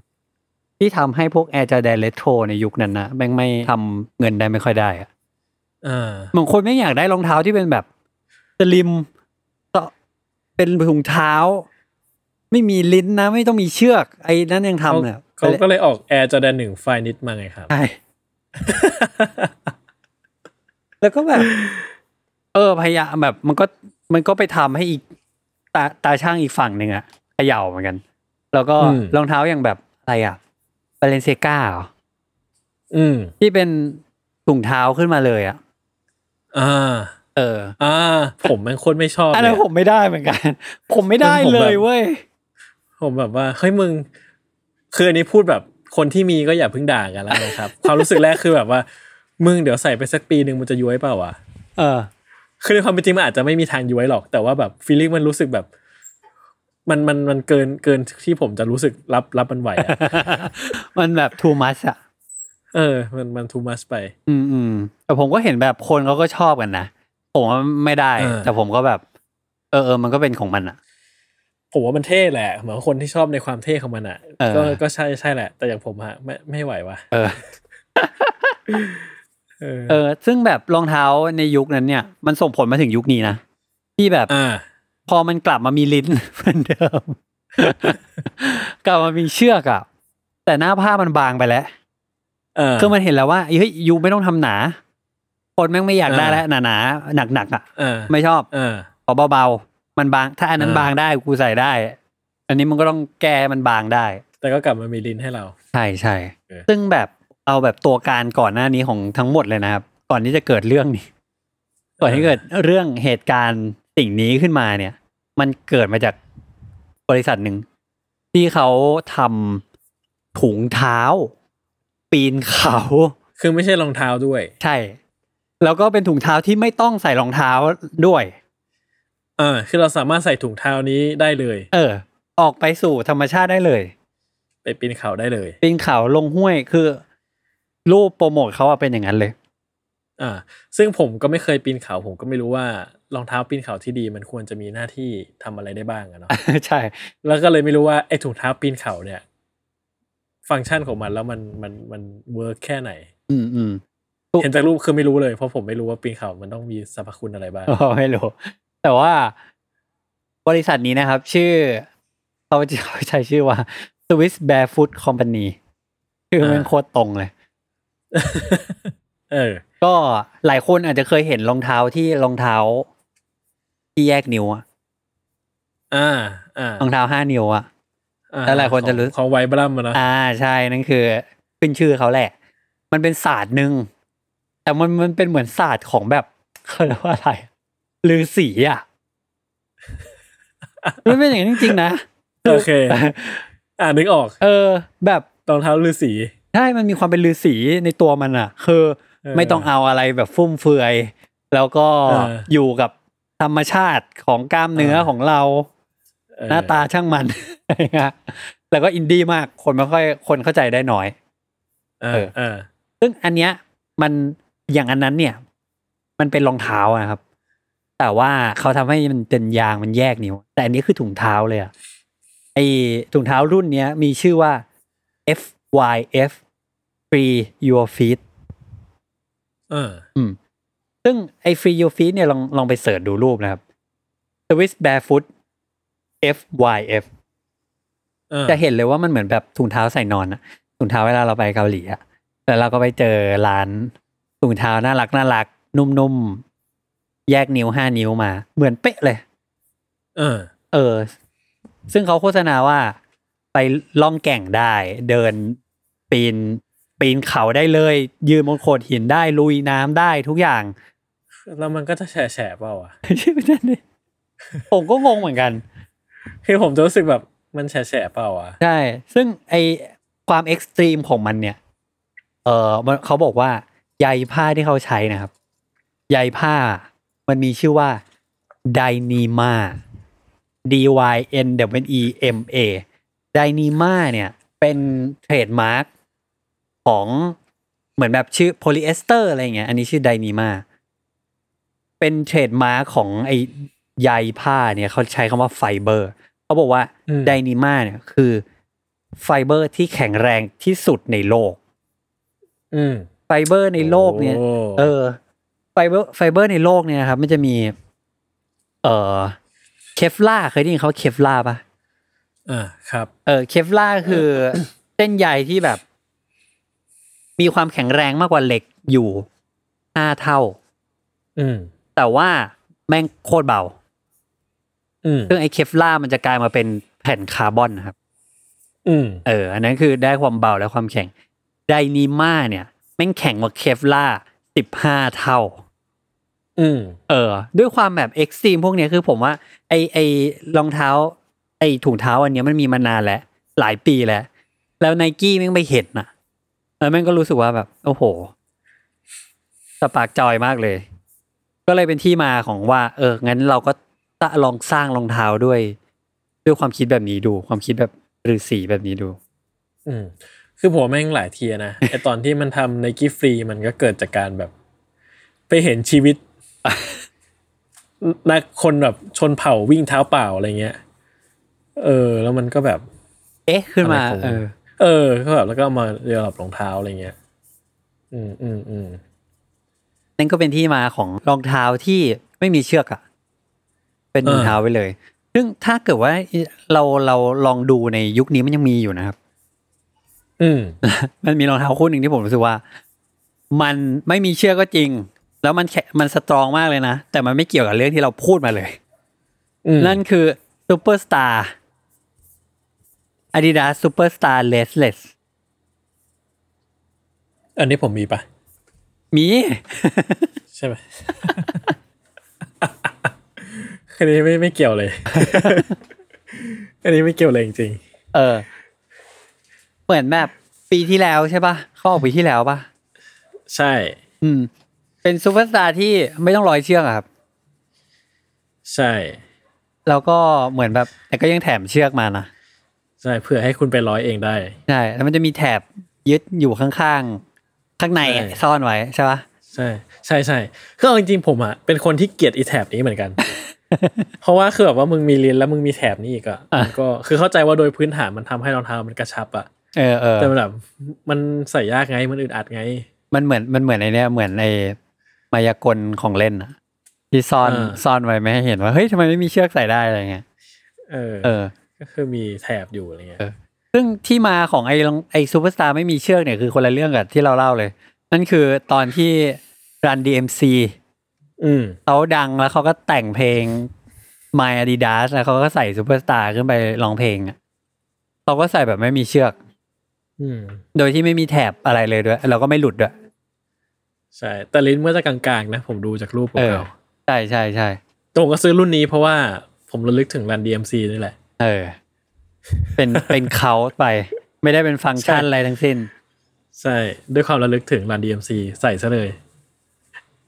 ที่ทำให้พวกแอร์จาแดนเลโทรในยุคนั้นนะแม่งไม่ทำเงินได้ไม่ค่อยได้อะอ่าบางคนไม่อยากได้รองเท้าที่เป็นแบบสลิมก็เป็นถุงเท้า ไม่มีลิ้นนะ ไม่ต้องมีเชือก ไอ้นั้นยังทำเนี่ยเขาก็เลยออกแอร์จอแดนหนึ่งไฟนิดมาไงครับใช่แล้วก็แบบ เออพยายามแบบมันก็ มันก็ไปทำให้อีกตาตาช่างอีกฝั่งหนึ่งอะเขย่าเหมือนกัน แล้วก็อืมรองเท้าอย่างแบบอะไรอะบาเลนเซกาเหรออืมที่เป็นถุงเท้าขึ้นมาเลยอะอ่าเออ อ่า ผมมันโคนไม่ชอบอันเลนั้นยผมไม่ได้เหมือนกัน ผมไม่ได้ผมเลแบบยเว้ย ผมแบบว่าเฮ้ยมึง คืออันนี้พูดแบบคนที่มีก็อย่าเพิ่งด่ากันแล้วนะครับ ความรู้สึกแรกคือแบบว่า มึงเดี๋ยวใส่ไปสักปีหนึ่งมันจะย้วยเปล่าวะ เออ คือในความเป็นจริงมันอาจจะไม่มีทางย้วยหรอก แต่ว่าแบบฟีลลิ่งมันรู้สึกแบบ มันมันมันเกินเกินที่ผมจะรู้สึกรับรับมันไหวอะมันแบบ too much อะเออ มันมัน too much ไป อืมอืมแต่ผมก็เห็นแบบคนเขาก็ชอบกันนะผมว่าไม่ได้ เออ แต่ผมก็แบบ เออเออมันก็เป็นของมันอะ ผมว่ามันเท่แหละเหมือนคนที่ชอบในความเท่ของมันอะเออ ก็ก็ใช่ใช่แหละ แต่อย่างผมฮะไม่ไม่ไหวว่ะ เออ เออเออ ซึ่งแบบรองเท้าในยุคนั้นเนี่ย มันส่งผลมาถึงยุคนี้นะที่แบบอ่าพอมันกลับมามีลิ้นเหมือนเดิม กลับมามีเชือกอะแต่หน้าผ้ามันบางไปแล้วเออคือมันเห็นแล้วว่าเฮ้ยยูไม่ต้องทำหนา คนแม่งไม่อยากได้อ่าแล้วหนาหนาหนักหนักๆอะเออไม่ชอบเออขอเบาๆมันบาง ถ้าอันนั้นอ่าบางได้กูใส่ได้ อันนี้มันก็ต้องแก้มันบางได้ แต่ก็กลับมามีลิ้นให้เรา ใช่ใช่เออซึ่งแบบ เอาแบบตัวการก่อนหน้านี้ของทั้งหมดเลยนะครับ ก่อนที่จะเกิดเรื่องนี้ ก่อนที่เกิดเรื่องเหตุการณ์สิ่งนี้ขึ้นมาเนี่ย มันเกิดมาจากบริษัทหนึ่งที่เขาทำถุงเท้า ปีนเขา คือไม่ใช่รองเท้าด้วย ใช่ แล้วก็เป็นถุงเท้าที่ไม่ต้องใส่รองเท้าด้วยเออคือเราสามารถใส่ถุงเท้านี้ได้เลย เออ ออกไปสู่ธรรมชาติได้เลย ไปปีนเขาได้เลยปีนเขาลงห้วยคือ รูปโปรโมทเขาอะเป็นอย่างนั้นเลย อ่า ซึ่งผมก็ไม่เคยปีนเขา ผมก็ไม่รู้ว่ารองเท้าปีนเขาที่ดีมันควรจะมีหน้าที่ทำอะไรได้บ้างอะเนาะใช่ แล้วก็เลยไม่รู้ว่าไอ้ถุงเท้าปีนเขาเนี่ย ฟังก์ชันของมันแล้วมันมันมันเวิร์กแค่ไหน อืมอืมเห็นจากรูปคือไม่รู้เลยเพราะผมไม่รู้ว่าปีนเขามันต้องมีสรรพคุณอะไรบ้างอ๋อไม่รู้ แต่ว่าบริษัทนี้นะครับ ชื่อเขาเขาใช้ชื่อว่า Swiss Barefoot Company คือมันอ่าโคตรตรงเลย เออ ก็หลายคนอาจจะเคยเห็นรองเท้าที่รองเท้า ที่แยกนิ้วอะอ่าอ่ารองเท้าห้านิ้วอะอ่แล้วหลายคนจะรู้ของของไวบรัมอะนะอ่าใช่นั่นคือขึ้นชื่อเขาแหละ มันเป็นศาสตร์หนึ่งแต่มันมันเป็นเหมือนศาสตร์ของแบบเขาเรียกว่าอะไรลือสีอะมันเป็นอย่างนั้นจริงๆนะโอเค อ่านึกออก เออ แบบรองเท้าฤาษี ใช่มันมีความเป็นลือสีในตัวมันอะ คือเออไม่ต้องเอาอะไรแบบฟุ่มเฟือย แล้วก็เอออยู่กับธรรมชาติของกล้ามเนื้อเออของเราเออหน้าตาช่างมันแล้วก็อินดี้มากคนไม่ค่อยคนเข้าใจได้น้อย เออเออ ซึ่งอันเนี้ยมันอย่างอันนั้นเนี่ย มันเป็นรองเท้าอะครับ แต่ว่าเขาทำให้มันเป็นยางมันแยกนิ้ว แต่อันนี้คือถุงเท้าเลยอะไอถุงเท้ารุ่นเนี้ยมีชื่อว่า FYF Free Your Feet เออซึ่งไอ Free Your Feet เนี่ยลองลองไปเสิร์ชดูรูปนะครับ Swiss Barefoot FYF เออจะเห็นเลยว่ามันเหมือนแบบถุงเท้าใส่นอนอะถุงเท้าเวลาเราไปเกาหลีอะแล้วเราก็ไปเจอร้านถุงเท้าน่ารักน่ารัก นุ่มๆ แยกนิ้วห้านิ้วมา เหมือนเป๊ะเลย เออ เออ ซึ่งเขาโฆษณาว่า ไปล่องแก่งได้ เดินปีนปีนเขาได้เลย ยืนบนโขดหินได้ลุยน้ำได้ทุกอย่างแล้วมันก็จะแฉะแฉะเปล่าอะใช่ไหมนั่นเลยผมก็งงเหมือนกันคือผมจะรู้สึกแบบมันแฉะแฉะเปล่าอะใช่ซึ่งไอความเอ็กซ์ตรีมของมันเนี่ย เออมันเขาบอกว่าใยผ้าที่เขาใช้นะครับ ใยผ้ามันมีชื่อว่าไดนีมา D Y N W E M A ไดนีมาเนี่ยเป็นเทรดมาร์กของเหมือนแบบชื่อโพลีเอสเตอร์อะไรเงี้ยอันนี้ชื่อ Dyneema เป็น trademark ของไอใยผ้าเนี่ยเขาใช้คำว่าไฟเบอร์เขาบอกว่าอืม Dyneema เนี่ยคือไฟเบอร์ที่แข็งแรงที่สุดในโลกอืมไฟเบอร์ในโลกเนี่ยโอ้เออ fiber fiber ในโลกเนี่ยนะครับ มันจะมี เอ่อ Kevlar เคยได้ยินเขา Kevlar ปะ อ่าครับ เออ Kevlar คือเส้นใยที่แบบ มีความแข็งแรงมากกว่าเหล็กอยู่ห้าเท่า อืม แต่ว่าแม่งโคตรเบา อืมซึ่งไอ้ Kevlar มันจะกลายมาเป็นแผ่นคาร์บอนนะครับ อืม เออ อันนั้นคือได้ความเบาและความแข็ง Dyneema เนี่ย แม่งแข็งกว่า Kevlar สิบห้าเท่า อืม เออ ด้วยความแบบ extreme พวกเนี้ยคือผมว่า ไอไอรองเท้า ไอถุงเท้าอันนี้มันมีมานานแล้วหลายปีแล้ว แล้วไนกี้แม่งไปเห็นน่ะแล้วแม่งก็รู้สึกว่าแบบ โอ้โห spark joy มากเลย ก็เลยเป็นที่มาของว่า เออ งั้นเราก็ตะลองสร้างรองเท้าด้วย ด้วยความคิดแบบนี้ดู ความคิดแบบฤาษีแบบนี้ดู อืม คือผมแม่งหลายทีนะไอตอนที่มันทำในกิฟรีมันก็เกิดจากการแบบ ไปเห็นชีวิตนักคนแบบชนเผ่าวิ่งเท้าเปล่าอะไรเงี้ย เออ แล้วมันก็แบบ เอ๊ะขึ้นมาอะไรของเออ เออก็แบบแล้วก็เอามาเรียบรองเท้าอะไรเงี้ย อืมอืมอืมนั่นก็เป็นที่มาของรองเท้าที่ไม่มีเชือกอะเป็นรองเท้าไปเลย ซึ่งถ้าเกิดว่าเราเราลองดูในยุคนี้มันยังมีอยู่นะครับ อืมมันมีรองเท้าคู่หนึ่งที่ผมรู้สึกว่า มันไม่มีเชือกก็จริง แล้วมันแข็งมัน strong มากเลยนะ แต่มันไม่เกี่ยวกับเรื่องที่เราพูดมาเลยอืมนั่นคือ Superstar Adidas Superstar Laceless อันนี้ผมมีปะมี ใช่ไหมอันนี้ไม่ไม่เกี่ยวเลย อันนี้ไม่เกี่ยวเลยจริงเออ เหมือนแบบปีที่แล้วใช่ปะเขาออกปีที่แล้วปะๆใช่ อืม เป็นซูเปอร์สตาร์ที่ไม่ต้องร้อยเชือกอะครับ ใช่ แล้วก็เหมือนแบบแต่ก็ยังแถมเชือกมานะ ใช่เพื่อให้คุณไปร้อยเองได้ใช่แล้วมันจะมีแถบยึดอยู่ข้างๆ ข้างในใช่ซ่อนไว้ใช่ปะใช่ใช่ใช่คือเอาจริงๆผมอะเป็นคนที่เกลียดอีแถบนี้เหมือนกัน เพราะว่าคือแบบว่ามึงมีลิ้นแล้วมึงมีแถบนี้อีกอะมันก็คือเข้าใจว่าโดยพื้นฐานมันทำให้รองเท้ามันกระชับอะเออเออแต่มันแบบมันใส่ยากไงมันอึดอัดไง มันเหมือนมันเหมือนไอเนี้ยเหมือนไอมายากลของเล่นอะที่ซ่อนอ่าซ่อนไว้ไม่ให้เห็นว่าเฮ้ยทำไมไม่มีเชือกใส่ได้อะไรเงี้ยเออเออ ก็คือมีแถบอยู่อะไรเงี้ยเออซึ่งที่มาของไอ้รองไอ้ซูเปอร์สตาร์ไม่มีเชือกเนี่ยคือคนละเรื่องกับที่เราเล่าเลย นั่นคือตอนที่ Run DMC อืมเขาดังแล้วเขาก็แต่งเพลง My Adidas แล้วเขาก็ใส่ซูเปอร์สตาร์ขึ้นไปร้องเพลงอะเขาก็ใส่แบบไม่มีเชือกอืมโดยที่ไม่มีแถบอะไรเลยด้วย เราก็ไม่หลุดด้วย ใช่แต่ลิ้นเหมือนจะกางๆนะ ผมดูจากรูปของเออเขาใช่ใช่ใช่ผมก็ซื้อรุ่นนี้เพราะว่าผมระลึกถึงรัน DMC นี่แหละ เออ เป็นเป็นเขาไป ไม่ได้เป็นฟังก์ชันใช่อะไรทั้งสิ้น ใช่ ด้วยความระลึกถึงรัน DMC ใส่ซะเลย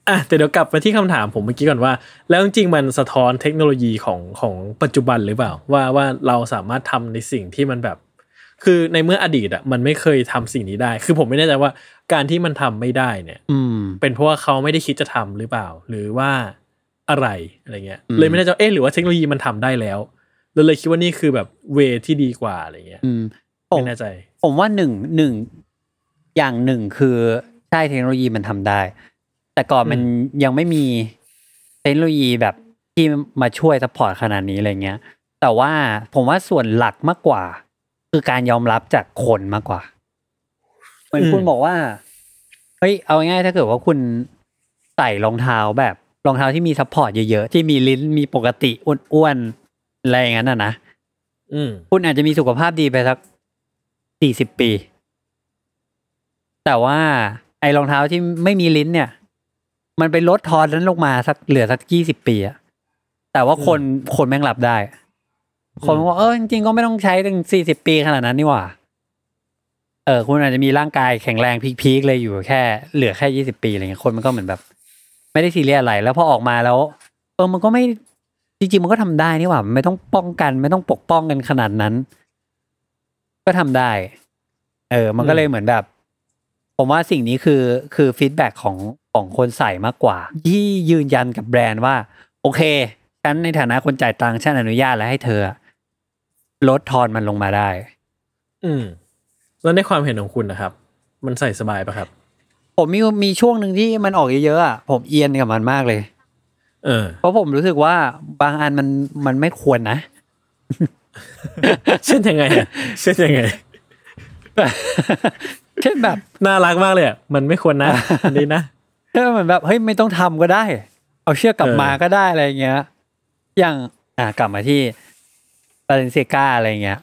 อะแต่เดี๋ยวกลับไปที่คำถามผมเมื่อกี้ก่อนว่า แล้วจริงๆมันสะท้อนเทคโนโลยีของของปัจจุบันหรือเปล่า ว่าว่าเราสามารถทำในสิ่งที่มันแบบ คือในเมื่ออดีตอะมันไม่เคยทำสิ่งนี้ได้ คือผมไม่แน่ใจว่าการที่มันทำไม่ได้เนี่ย อืม เป็นเพราะว่าเขาไม่ได้คิดจะทำหรือเปล่า หรือว่าอะไรอะไรเงี้ยอืมเลยไม่แน่ใจว่าเอ๊ะหรือว่าเทคโนโลยีมันทำได้แล้ว เลยเลยคิดว่านี่คือแบบ way ที่ดีกว่าอะไรเงี้ยอืมผมไม่แน่ใจ ผมว่าหนึ่งหนึ่งอย่างหนึ่งคือใช่เทคโนโลยีมันทำได้ แต่ก่อนมันยังไม่มีเทคโนโลยีแบบที่มาช่วย support ขนาดนี้อะไรเงี้ย แต่ว่าผมว่าส่วนหลักมากกว่า คือการยอมรับจากคนมากกว่าเหมือนอืมคุณบอกว่าเฮ้ยเอาง่ายๆถ้าเกิดว่าคุณใส่รองเท้าแบบรองเท้าที่มี support เยอะๆ ที่มีลิ้นมีปกติอ้วนๆ อะไรอย่างนั้นอะนะอืมคุณอาจจะมีสุขภาพดีไปสักสี่สิบปี แต่ว่าไอ้รองเท้าที่ไม่มีลิ้นเนี่ย มันไปลดทอนนั้นลงมาสักเหลือสักยี่สิบปีอะแต่ว่าคนคนแม่งรับได้ คนบอกว่าเออจริงๆก็ไม่ต้องใช้ถึงสี่สิบปีขนาดนั้นนี่หว่า เออ คุณอาจจะมีร่างกายแข็งแรง peak ๆเลยอยู่แค่เหลือแค่ยี่สิบปีอะไรเงี้ยคนมันก็เหมือนแบบ ไม่ได้ซีเรียสอะไร แล้วพอออกมาแล้ว เออมันก็ไม่ จริงๆมันก็ทำได้นี่หว่ามันไม่ต้องป้องกัน ไม่ต้องปกป้องกันขนาดนั้น ก็ทำได้ เออ มันก็เลยเหมือนแบบ ผมว่าสิ่งนี้คือคือ feedback ของของคนใส่มากกว่า ที่ยืนยันกับแบรนด์ว่า โอเคฉันในฐานะคนจ่ายตังค์ฉันอนุญาตแล้วให้เธอ ลดทอนมันลงมาได้ อืม แล้วในความเห็นของคุณนะครับ มันใส่สบายปะครับ ผมมีมีช่วงหนึ่งที่มันออกเยอะๆอะผมเอียนกับมันมากเลย เออเพราะผมรู้สึกว่าบางอันมันมันไม่ควรนะเช่นยังไงอะเช่นยังไงเช่นแบบน่ารักมากเลยอะมันไม่ควรนะอันนี้นะเช่นเหมือนแบบเฮ้ยไม่ต้องทำก็ได้ เอาเชือกกลับเออมาก็ได้อะไรเงี้ย อย่างอะกลับมาที่บาเลนเซกาอะไรเงี้ย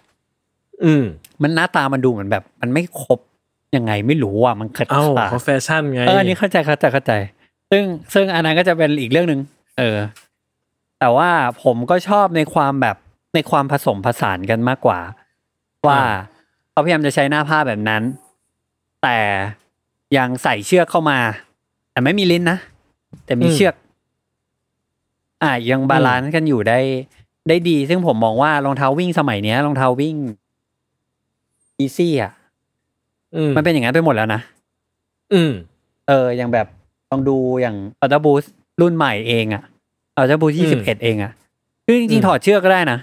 อืม มันหน้าตามันดูเหมือนแบบ มันไม่ครบยังไงไม่รู้อะมันขัดเอ้าขาดเขาแฟชั่นไงเอออันนี้เข้าใจเข้าใจเข้าใจ ซึ่งซึ่งอันนั้นก็จะเป็นอีกเรื่องหนึ่ง เออ แต่ว่าผมก็ชอบในความแบบในความผสมผสานกันมากกว่า ว่าเขาพยายามจะใช้หน้าผ้าแบบนั้น แต่ยังใส่เชือกเข้ามา แต่ไม่มีลิ้นนะ แต่มีอืมเชือก อ่ายัง balance กันอยู่ได้ ได้ดี ซึ่งผมมองว่ารองเท้าวิ่งสมัยเนี้ยรองเท้าวิ่ง easy อะอืมมันเป็นอย่างนั้นไปหมดแล้วนะ อืม เออ อย่างแบบลองดูอย่างอัลต b บูส รุ่นใหม่เองอะอัลต b บูสอืยี่สิบมเอ็ดเองอะคือจอืริงมๆถอดเชือกก็ได้นะ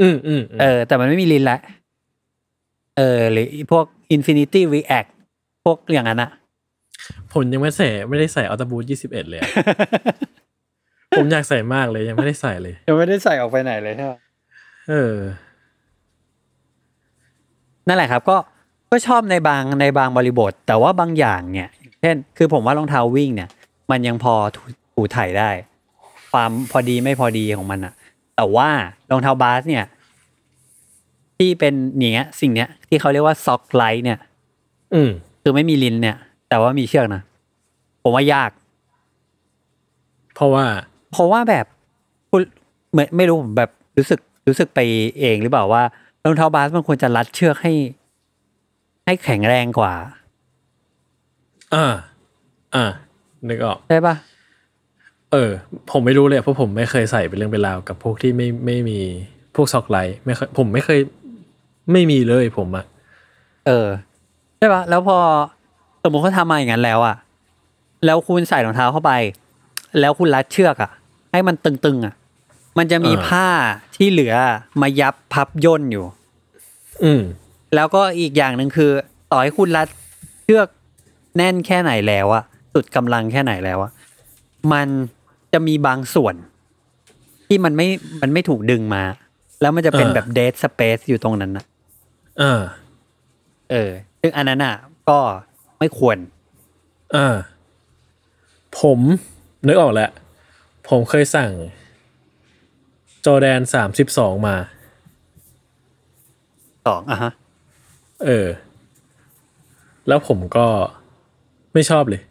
อืมอืมเออ แต่มันไม่มีลิ้นแล้วเออ หรือพวก Infinity React พวกอย่างนั้นอะผมยังไม่ใส่ไม่ได้ใส่อัลตบูทยี่สิบเอ็ดเลยอะผมอยากใส่มากเลยยังไม่ได้ใส่เลย ยังไม่ได้ใส่ออกไปไหนเลยใช่ไหมเออ นั่นแหละครับ ก็ก็ชอบในบางในบางบริบท แต่ว่าบางอย่างเนี่ย เช่น คือผมว่ารองเท้าวิ่งเนี่ย มันยังพอ ถูถูไถ่ได้ ความพอดีไม่พอดีของมันอะแต่ว่ารองเท้าบาสเนี่ย ที่เป็นเนี้ย สิ่งเนี้ย ที่เขาเรียกว่าซ็อกไลท์เนี่ย อืมคือไม่มีลิ้นเนี่ย แต่ว่ามีเชือกนะผมว่ายาก เพราะว่า เพราะว่าแบบคุณเหมือนไม่รู้ผมแบบรู้สึกรู้สึกไปเองหรือเปล่าว่ารองเท้าบาสมันควรจะรัดเชือกให้ ให้แข็งแรงกว่าอ่าอ่านึกออกใช่ปะ เออ ผมไม่รู้เลยเพราะผมไม่เคยใส่เป็นเรื่องเป็นราวกับพวกที่ไม่ไม่มีพวกซอกไลท์ไม่เคยผมไม่เคยไม่มีเลยผมอะเออใช่ปะแล้วพอสมมติเขาทำมาอย่างนั้นแล้วอะแล้วคุณใส่รองเท้าเข้าไป แล้วคุณรัดเชือกอะให้มันตึงๆอะมันจะมีผ้าที่เหลือมายับพับย่นอยู่ อืม แล้วก็อีกอย่างหนึ่งคือ ต่อให้คุณรัดเชือกแน่นแค่ไหนแล้วอะสุดกำลังแค่ไหนแล้วอะมัน จะมีบางส่วน ที่มันไม่มันไม่ถูกดึงมา แล้วมันจะเป็นเออแบบเด d สเปซอยู่ตรงนั้นนะอ่าเออ ซึ่งอันนั้นอะก็ไม่ควรอ่าผมนึกออกแล้ว ผมเคยสั่ง จอแดนสามสิบสองมาสองอะฮะ เออ แล้วผมก็ไม่ชอบเลย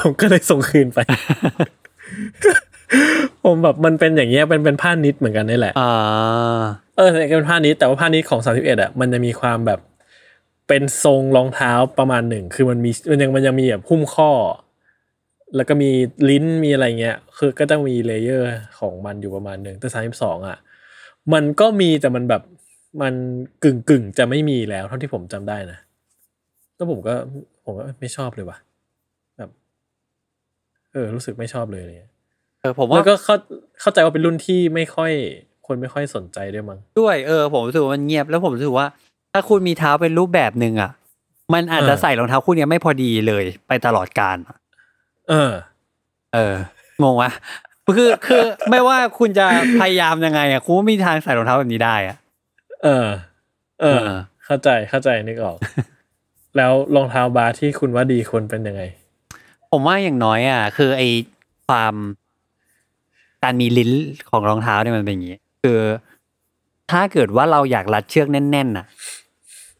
ผมก็เลยส่งคืนไป ผมแบบมันเป็นอย่างเงี้ยเป็นเป็นผ้านิดเหมือนกันนี่แหละอ่าเออเป็นผ้านิดแต่ว่าผ้านิดของสามสิบเอ็ดอะมันจะมีความแบบเป็นทรงรองเท้าประมาณหนึ่งคือมันมีมันยังมันยังมีแบบหุ้มข้อ แล้วก็มีลิ้นมีอะไรเงี้ย คือก็ต้องมี layer ของมันอยู่ประมาณหนึ่งแต่สามสิบสองอะมันก็มีแต่มันแบบมันกึ่งกึ่งๆจะไม่มีแล้วเท่าที่ผมจำได้นะแล้วผมก็ผมก็ไม่ชอบเลยว่ะแบบ เออรู้สึกไม่ชอบเลยอะไรเลยเออผมว่าแล้วก็เข้าเข้าใจว่าเป็นรุ่นที่ไม่ค่อยคนไม่ค่อยสนใจด้วยมั้งด้วยเออผมรู้สึกว่ามันเงียบแล้วผมรู้สึกว่า ถ้าคุณมีเท้าเป็นรูปแบบหนึ่งอะมันอาจจะเออใส่รองเท้าคู่เนี้ยไม่พอดีเลยไปตลอดการอะเออ เอองงวะคือคือไม่ว่าคุณจะพยายามยังไงอะคุณก็ไม่มีทางใส่รองเท้าแบบนี้ได้อะเออเออ เออ เข้าใจเข้าใจนึกออก แล้วรองเท้าบาสที่คุณว่าดีควรเป็นยังไง ผมว่าอย่างน้อยอะ คือไอความการมีลิ้นของรองเท้าเนี่ยมันเป็นอย่างนี้ คือ ถ้าเกิดว่าเราอยากรัดเชือกแน่นๆน่ะ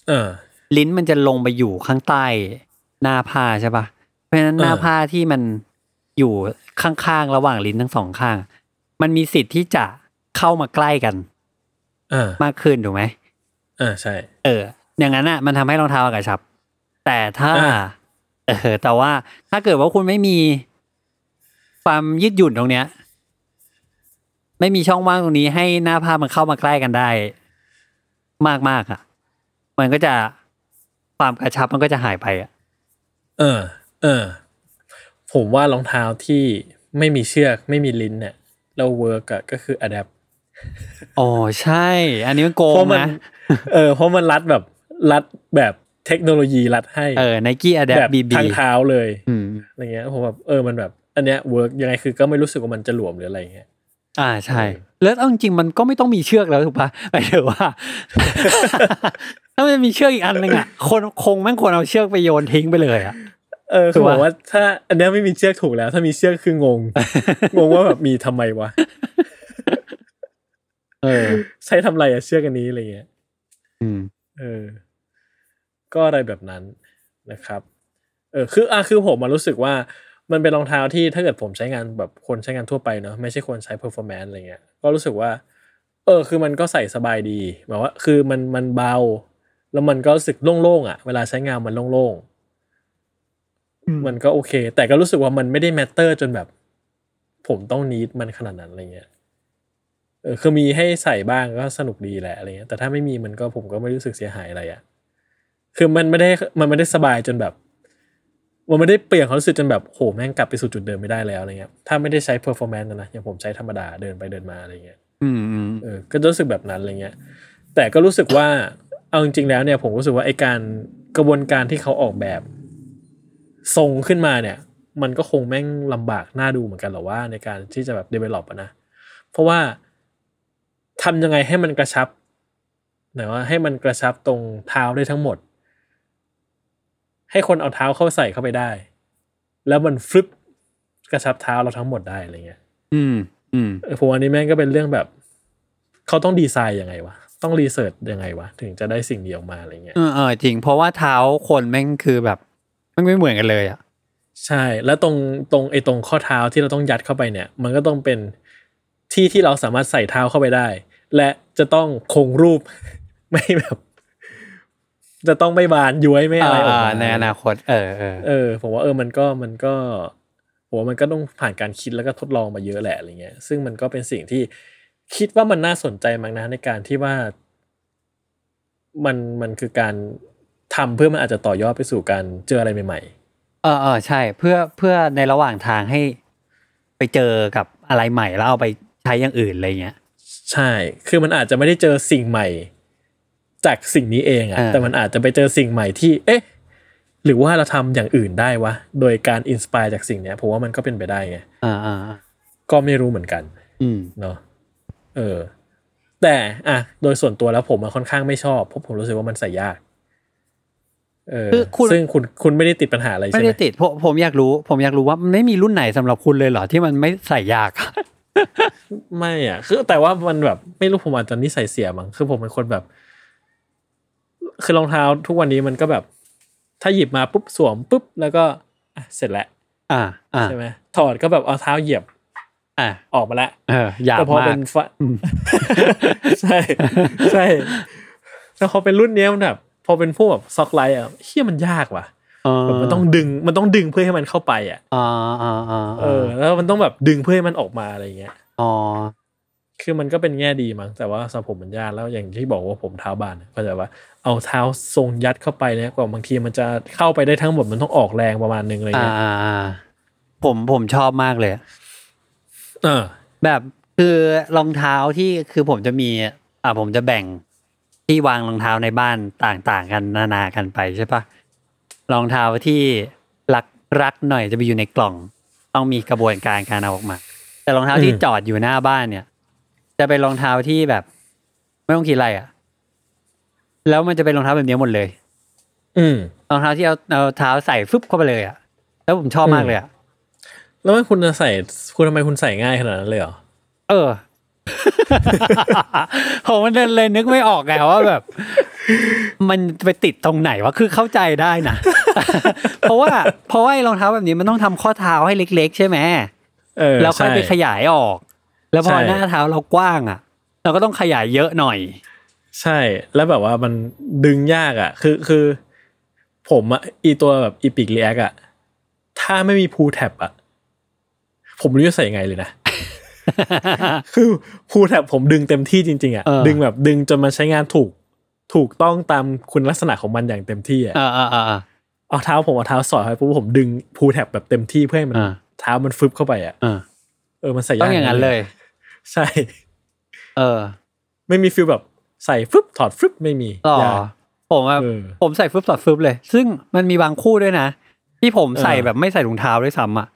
เออ ลิ้นมันจะลงไปอยู่ข้างใต้หน้าผ้าใช่ปะเพราะฉะนั้นหน้าเออผ้าที่มันอยู่ข้างๆระหว่างลิ้นทั้งสองข้าง มันมีสิทธิ์ที่จะเข้ามาใกล้กัน เออ มากขึ้นถูกไหมเออใช่ เออ อย่างนั้นอะ มันทำให้รองเท้ากระชับ แต่ถ้าอ่า เออแต่ว่าถ้าเกิดว่าคุณไม่มีความยืดหยุ่นตรงเนี้ย ไม่มีช่องว่างตรงนี้ให้หน้าผ้ามันเข้ามาใกล้กันได้ มากมากๆอะ มันก็จะความกระชับมันก็จะหายไปอะ เออ เออ ผมว่ารองเท้าที่ไม่มีเชือกไม่มีลิ้นเนี่ยแล้ว work อะก็คือ Adapt อ๋อใช่ อันนี้มันโกงเพราะมันนะเออเพราะมันรัดแบบรัดแบบ เทคโนโลยีรัดให้เออ Nike Adapt แบบ BB ทางเท้าเลยอืมอะไรเงี้ยผมแบบเออมันแบบอันเนี้ยเวิร์กยังไงคือก็ไม่รู้สึกว่ามันจะหลวมหรืออะไรเงี้ยอ่าใช่ แล้วเอาจริงๆมันก็ไม่ต้องมีเชือกแล้วถูกปะหมายถึงว่า ถ้ามันมีเชือกอีกอันหนึ่งอะคนคงแม่งควรเอาเชือกไปโยนทิ้งไปเลยอะเออถูคือกบปะอกว่าถ้าอันเนี้ยไม่มีเชือกถูกแล้ว ถ้ามีเชือกคืองง งงว่าแบบมีทำไมวะเออ ใช้ทำไรอะเชือกอันนี้อะไรเงี้ยอืม เออ ก็อะไรแบบนั้นนะครับเออคืออะคือผมมารู้สึกว่ามันเป็นรองเท้าที่ถ้าเกิดผมใช้งานแบบคนใช้งานทั่วไปเนาะไม่ใช่คนใช้ performance อะไรเงี้ยก็รู้สึกว่า เออคือมันก็ใส่สบายดีแบบว่าคือมันมันเบา แล้วมันก็รู้สึกโล่งๆอะ เวลาใช้งานมันโล่งๆมันก็โอเค แต่ก็รู้สึกว่ามันไม่ได้แมตเตอร์จนแบบ ผมต้องนีดมันขนาดนั้นอะไรเงี้ยเออคือมีให้ใส่บ้างก็สนุกดีแหละอะไรเงี้ยแต่ถ้าไม่มีมันก็ผมก็ไม่รู้สึกเสียหายอะไรอะ คือมันไม่ได้มันไม่ได้สบายจนแบบ มันไม่ได้เปลี่ยนความรู้สึกจนแบบโหแม่งกลับไปสู่จุดเดิมไม่ได้แล้วอะไรเงี้ยถ้าไม่ได้ใช้ performance นะนะอย่างผมใช้ธรรมดาเดินไปเดินมาอะไรเงี้ยอืมอืมเออก็จะรู้สึกแบบนั้นอะไรเงี้ย แต่ก็รู้สึกว่าเอาจริงๆแล้วเนี่ย ผมรู้สึกว่าไอการกระบวนการที่เขาออกแบบทรงขึ้นมาเนี่ย มันก็คงแม่งลำบากน่าดูเหมือนกันหรอว่าในการที่จะแบบ develop อะนะเพราะว่าทำยังไงให้มันกระชับไหนว่าให้มันกระชับตรงเท้าได้ทั้งหมด ให้คนเอาเท้าเข้าใส่เข้าไปได้ แล้วมันฟลิปกระชับเท้าเราทั้งหมดได้อะไรเงี้ย อืม อืมเออผมอันนี้แม่งก็เป็นเรื่องแบบ เขาต้องดีไซน์ยังไงวะ ต้องรีเสิร์ชยังไงวะ ถึงจะได้สิ่งนี้ออกมาอะไรเงี้ย เออเออจริง เพราะว่าเท้าคนแม่งคือแบบแม่งไม่เหมือนกันเลยอะ ใช่ แล้วตรงตรงไอ้ตรงข้อเท้าที่เราต้องยัดเข้าไปเนี่ย มันก็ต้องเป็นที่ที่เราสามารถใส่เท้าเข้าไปได้ และจะต้องคงรูปไม่แบบ จะต้องไม่บานย้วยไม่อะไรออกมาในอนาคต เออเออเออ ผมว่าเออมันก็มันก็ผมว่ามันก็ต้องผ่านการคิดแล้วก็ทดลองมาเยอะแหละอะไรเงี้ย ซึ่งมันก็เป็นสิ่งที่คิดว่ามันน่าสนใจมั้งนะในการที่ว่า มันมันคือการทำเพื่อมันอาจจะต่อยอดไปสู่การเจออะไรใหม่เออเออใช่ เพื่อเพื่อในระหว่างทางให้ ไปเจอกับอะไรใหม่แล้วเอาไปใช้อย่างอื่นอะไรเงี้ยๆใช่ คือมันอาจจะไม่ได้เจอสิ่งใหม่ จากสิ่งนี้เองอะอ่าแต่มันอาจจะไปเจอสิ่งใหม่ที่ เอ๊ะ หรือว่าเราทำอย่างอื่นได้วะ โดยการอินสปายจากสิ่งเนี้ยผมว่ามันก็เป็นไปได้ไงอ่าอ่าอ่าก็ไม่รู้เหมือนกัน อืมเนาะเออ แต่อะโดยส่วนตัวแล้วผมอะค่อนข้างไม่ชอบเพราะผมรู้สึกว่ามันใส่ยากเออคือคุณซึ่งคุณคุณไม่ได้ติดปัญหาอะไรไม่ใช่ไหมได้ติดผมผมอยากรู้ ผมอยากรู้ว่ามันไม่มีรุ่นไหนสำหรับคุณเลยเหรอที่มันไม่ใส่ยากไม่อะ คือแต่ว่ามันแบบไม่รู้ผมอาจจะนิสัยเสียมั้งคือผมเป็นคนแบบ คือรองเท้าทุกวันนี้มันก็แบบ ถ้าหยิบมาปุ๊บสวมปุ๊บแล้วก็อะเสร็จแล้วอ่าอ่าใช่ไหมถอดก็แบบเอาเท้าเหยียบ อ่าออกมาแล้วเอออยากแต่พอมาเป็กนฟะใช่ใช่แต่พอเป็นรุ่นเนี้ยมันแบบพอเป็นพวกแบบซ็อกไลท์อะเฮียมันยากว่ะเออแบบมันต้องดึงมันต้องดึงเพื่อให้มันเข้าไปอะอ่าอ่าอ่าเออ แล้วมันต้องแบบดึงเพื่อให้มันออกมาอะไรเงี้ยอ๋อคือมันก็เป็นแง่ดีมั้งแต่ว่าสำหรับผมมันยากแล้วอย่างที่บอกว่าผมเท้าบานอะเข้าใจว่า เอาเท้าทรงยัดเข้าไปเนี่ยกว่าบางทีมันจะเข้าไปได้ทั้งหมดมันต้องออกแรงประมาณนึงอะไรอ่าเงี้ยอ่าอ่าผมผมชอบมากเลยเออ แบบคือรองเท้าที่คือผมจะมีอ่าผมจะแบ่งที่วางรองเท้าในบ้านต่างๆ กันนานากันไปใช่ปะรองเท้าที่รักรักหน่อยจะไปอยู่ในกล่อง ต้องมีกระบวนการการเอาออกมา แต่รองเท้าที่อืมจอดอยู่หน้าบ้านเนี่ย จะเป็นรองเท้าที่แบบ ไม่ต้องคิดอะไรอะ แล้วมันจะเป็นรองเท้าแบบนี้หมดเลย อืมรองเท้าที่เอาเอาเท้าใส่ฟึบเข้าไปเลยอะ แล้วผมชอบมากเลยอะ แล้วมันคุณจะใส่คุณทำไมคุณใส่ง่ายขนาดนั้นเลยเหรอ เออ ผมมันเลยนึกไม่ออกไงว่าแบบ มันไปติดตรงไหนวะ คือเข้าใจได้นะ เพราะว่าเพราะว่าไอ้รองเท้าแบบนี้มันต้องทำข้อเท้าให้เล็ก ๆ ใช่ไหมเออแล้วค่อยใช่ไปขยายออก แล้วพอใช่หน้าเท้าเรากว้างอะ เราก็ต้องขยายเยอะหน่อย ใช่แล้วแบบว่ามันดึงยากอะ คือคือ ผมอะอีตัวแบบอีพิกเรียกอะถ้าไม่มีพูแท็บอะ ผมไม่รู้จะใส่ยังไงเลยนะ คือพูแท็บผมดึงเต็มที่จริง ๆ อะเออดึงแบบดึงจนมันใช้งานถูก ถูกต้องตามคุณลักษณะของมันอย่างเต็มที่อะอ่าอ่าอ่าอ่าเอาเท้าผมเอาเท้าสอดไปปุ๊บผมดึงพูแท็บแบบเต็มที่เพื่อให้มันอ่าเท้ามันฟึบเข้าไปอะอ่าเออมันใส่ยากต้องอย่างนั้นเลย ใช่ เออ ไม่มีฟิลแบบ ใส่ฟึบถอดฟึบไม่มีต่อยากผมว่าเออผมใส่ฟึบต่อฟึบเลย ซึ่งมันมีบางคู่ด้วยนะ ที่ผมใส่เออแบบไม่ใส่ถุงเท้าด้วยซ้ำอะ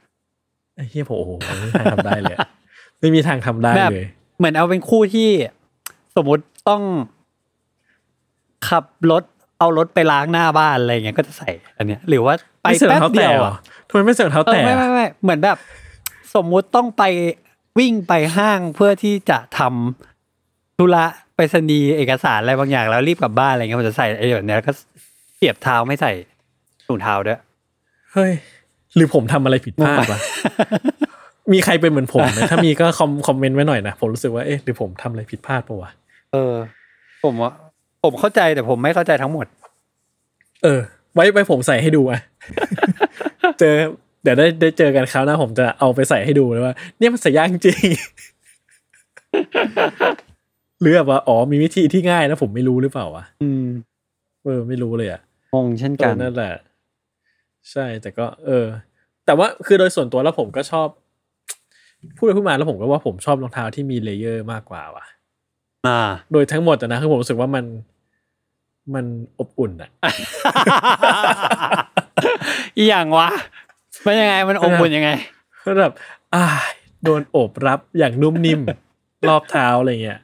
ไอ้เฮียผมโอ้โหไม่มีทางทำได้เลยอะไม่มีทางทำได้แบบเลย เหมือนเอาเป็นคู่ที่สมมุติต้องขับรถเอารถไปล้างหน้าบ้านอะไรเงี้ยก็จะใส่อันเนี้ย หรือว่าไปไม่ใส่รแป๊องบเท้าเดีแตะยวเหรออะทำไมไม่ใส่รองเท้าเออแตะไม่ไม่ไม่เหมือนแบบ สมมุติต้องไปวิ่งไปห้างเพื่อที่จะทำ ธุระไปรษณีย์เอกสารอะไรบางอย่างแล้วรีบกลับบ้านอะไรเงี้ยผมจะใส่ไอ้แบบเนี้ยแล้วก็เสียบเท้าไม่ใส่ถุงเท้าด้วยเฮ้ยหรือผมทำอะไรผิดพลาดวะมีใครเป็นเหมือนผมไหมถ้ามีก็คอมคอมเมนต์ไว้หน่อยนะผมรู้สึกว่าเอ๊ะหรือผมทำอะไรผิดพลาดปะวะเออ ผมว่าผมเข้าใจแต่ผมไม่เข้าใจทั้งหมด เออ ไว้ไว้ผมใส่ให้ดูอะเจอเดี๋ยวได้ได้เจอกันคราวหน้าผมจะเอาไปใส่ให้ดูเลยว่า เนี่ยมันใส่ยากจริง หรือแบบว่าอ๋อมีวิธีที่ง่ายแล้วผมไม่รู้หรือเปล่าวะอืมเออไม่รู้เลยอะงงเช่นเอกัอนนั่นแหละ ใช่แต่ก็ เออ แต่ว่าคือโดยส่วนตัวแล้วผมก็ชอบ พูดไปพูดมาแล้วผมก็ว่าผมชอบรองเท้าที่มี layer มากกว่าว่ะอ่า โดยทั้งหมดอะนะคือผมรู้สึกว่ามันมันอบอุ่นอะอีอย่างวะมันยังไงมันอมบุญยังไงก็แบบอ่าโดนโอบรับอย่างนุ่มนิ่มรอบเท้าอะไรเงี้ย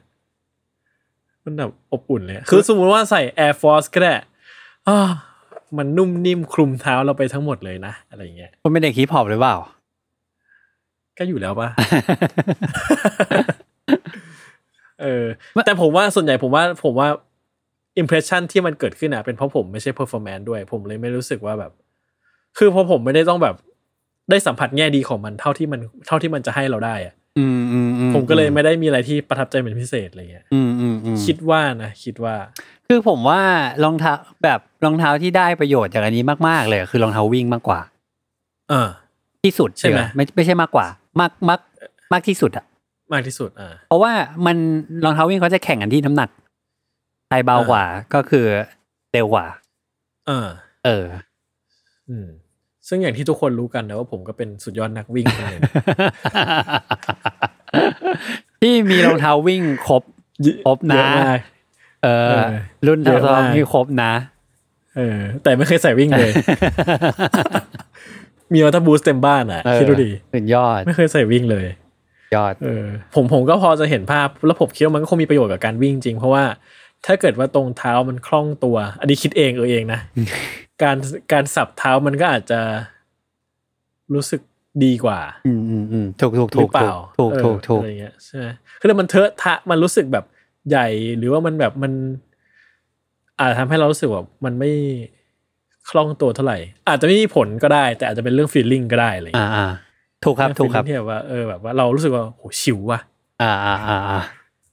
มันแบบอบอุ่นเลย คือสมมุติว่าใส่ Air Force ก็ได้อ่ามันนุ่มนิ่มคลุมเท้าเราไปทั้งหมดเลยนะ อะไรเงี้ยคุณเป็นเด็กฮิปฮอปหรือเปล่า ก็อยู่แล้วปะเออ แต่ผมว่าส่วนใหญ่ผมว่า ผมว่า impression ที่มันเกิดขึ้นอะเป็นเพราะผมไม่ใช่ performance ด้วย ผมเลยไม่รู้สึกว่าแบบ คือเพราะผมไม่ได้ต้องแบบได้สัมผัสแง่ดีของมันเท่าที่มันเท่าที่มันจะให้เราได้อะอืมอืมอื ผมก็เลยไม่ได้มีอะไรที่ประทับใจเป็นพิเศษอะไรเงี้ยอืมอืมอืมคิดว่านะคิดว่า คือผมว่ารองเท้าแบบรองเท้าที่ได้ประโยชน์จากอันนี้มากๆเลยคือรองเท้าวิ่งมากกว่า เออ ที่สุดใช่ไหมเดี๋ยวไม่ไม่ใช่มากกว่ามากมากมากที่สุดอะมากที่สุดอ่าเพราะว่ามันรองเท้าวิ่งเขาจะแข่งกันที่น้ำหนักใครเบากว่าก็คือเร็วกว่า เออ เออ อืม ซึ่งอย่างที่ทุกคนรู้กันนะว่าผมก็เป็นสุดยอดนักวิ่งคนหนึ่งที่มีรองเท้าวิ่งครบครบนะเยอมากเออเออ รุ่นเยอะเท้ามากที่ครบนะ เออ แต่ไม่เคยใส่วิ่งเลย มีวัตบูสเต็มบ้านอะเออคิดดูดิสุดยอด ไม่เคยใส่วิ่งเลย ยอด เออ ผมผมก็พอจะเห็นภาพ แล้วผมคิดว่ามันก็คงมีประโยชน์กับการวิ่งจริง เพราะว่าถ้าเกิดว่าตรงเท้ามันคล่องตัว อันนี้คิดเองเออเองนะ การการสับเท้ามันก็อาจจะรู้สึกดีกว่า อืมอืมอืมถูกถูกหถูรืกอเปล่าถูกถูกเออถูกอะไรเงี้ยใช่ไหมคือมันเทอะทะมันรู้สึกแบบใหญ่หรือว่ามันแบบมันอาจทำให้เรารู้สึกว่ามันไม่คล่องตัวเท่าไหร่ อาจจะไม่มีผลก็ได้ แต่อาจจะเป็นเรื่องฟีลลิ่งก็ได้อะไรอ่าเงี้ยอ่าถูกครับถูกครับ feeling ที่แบบว่าเออแบบว่าเรารู้สึกว่าโหชิวว่ะอ่าอ่าอ่าอ่า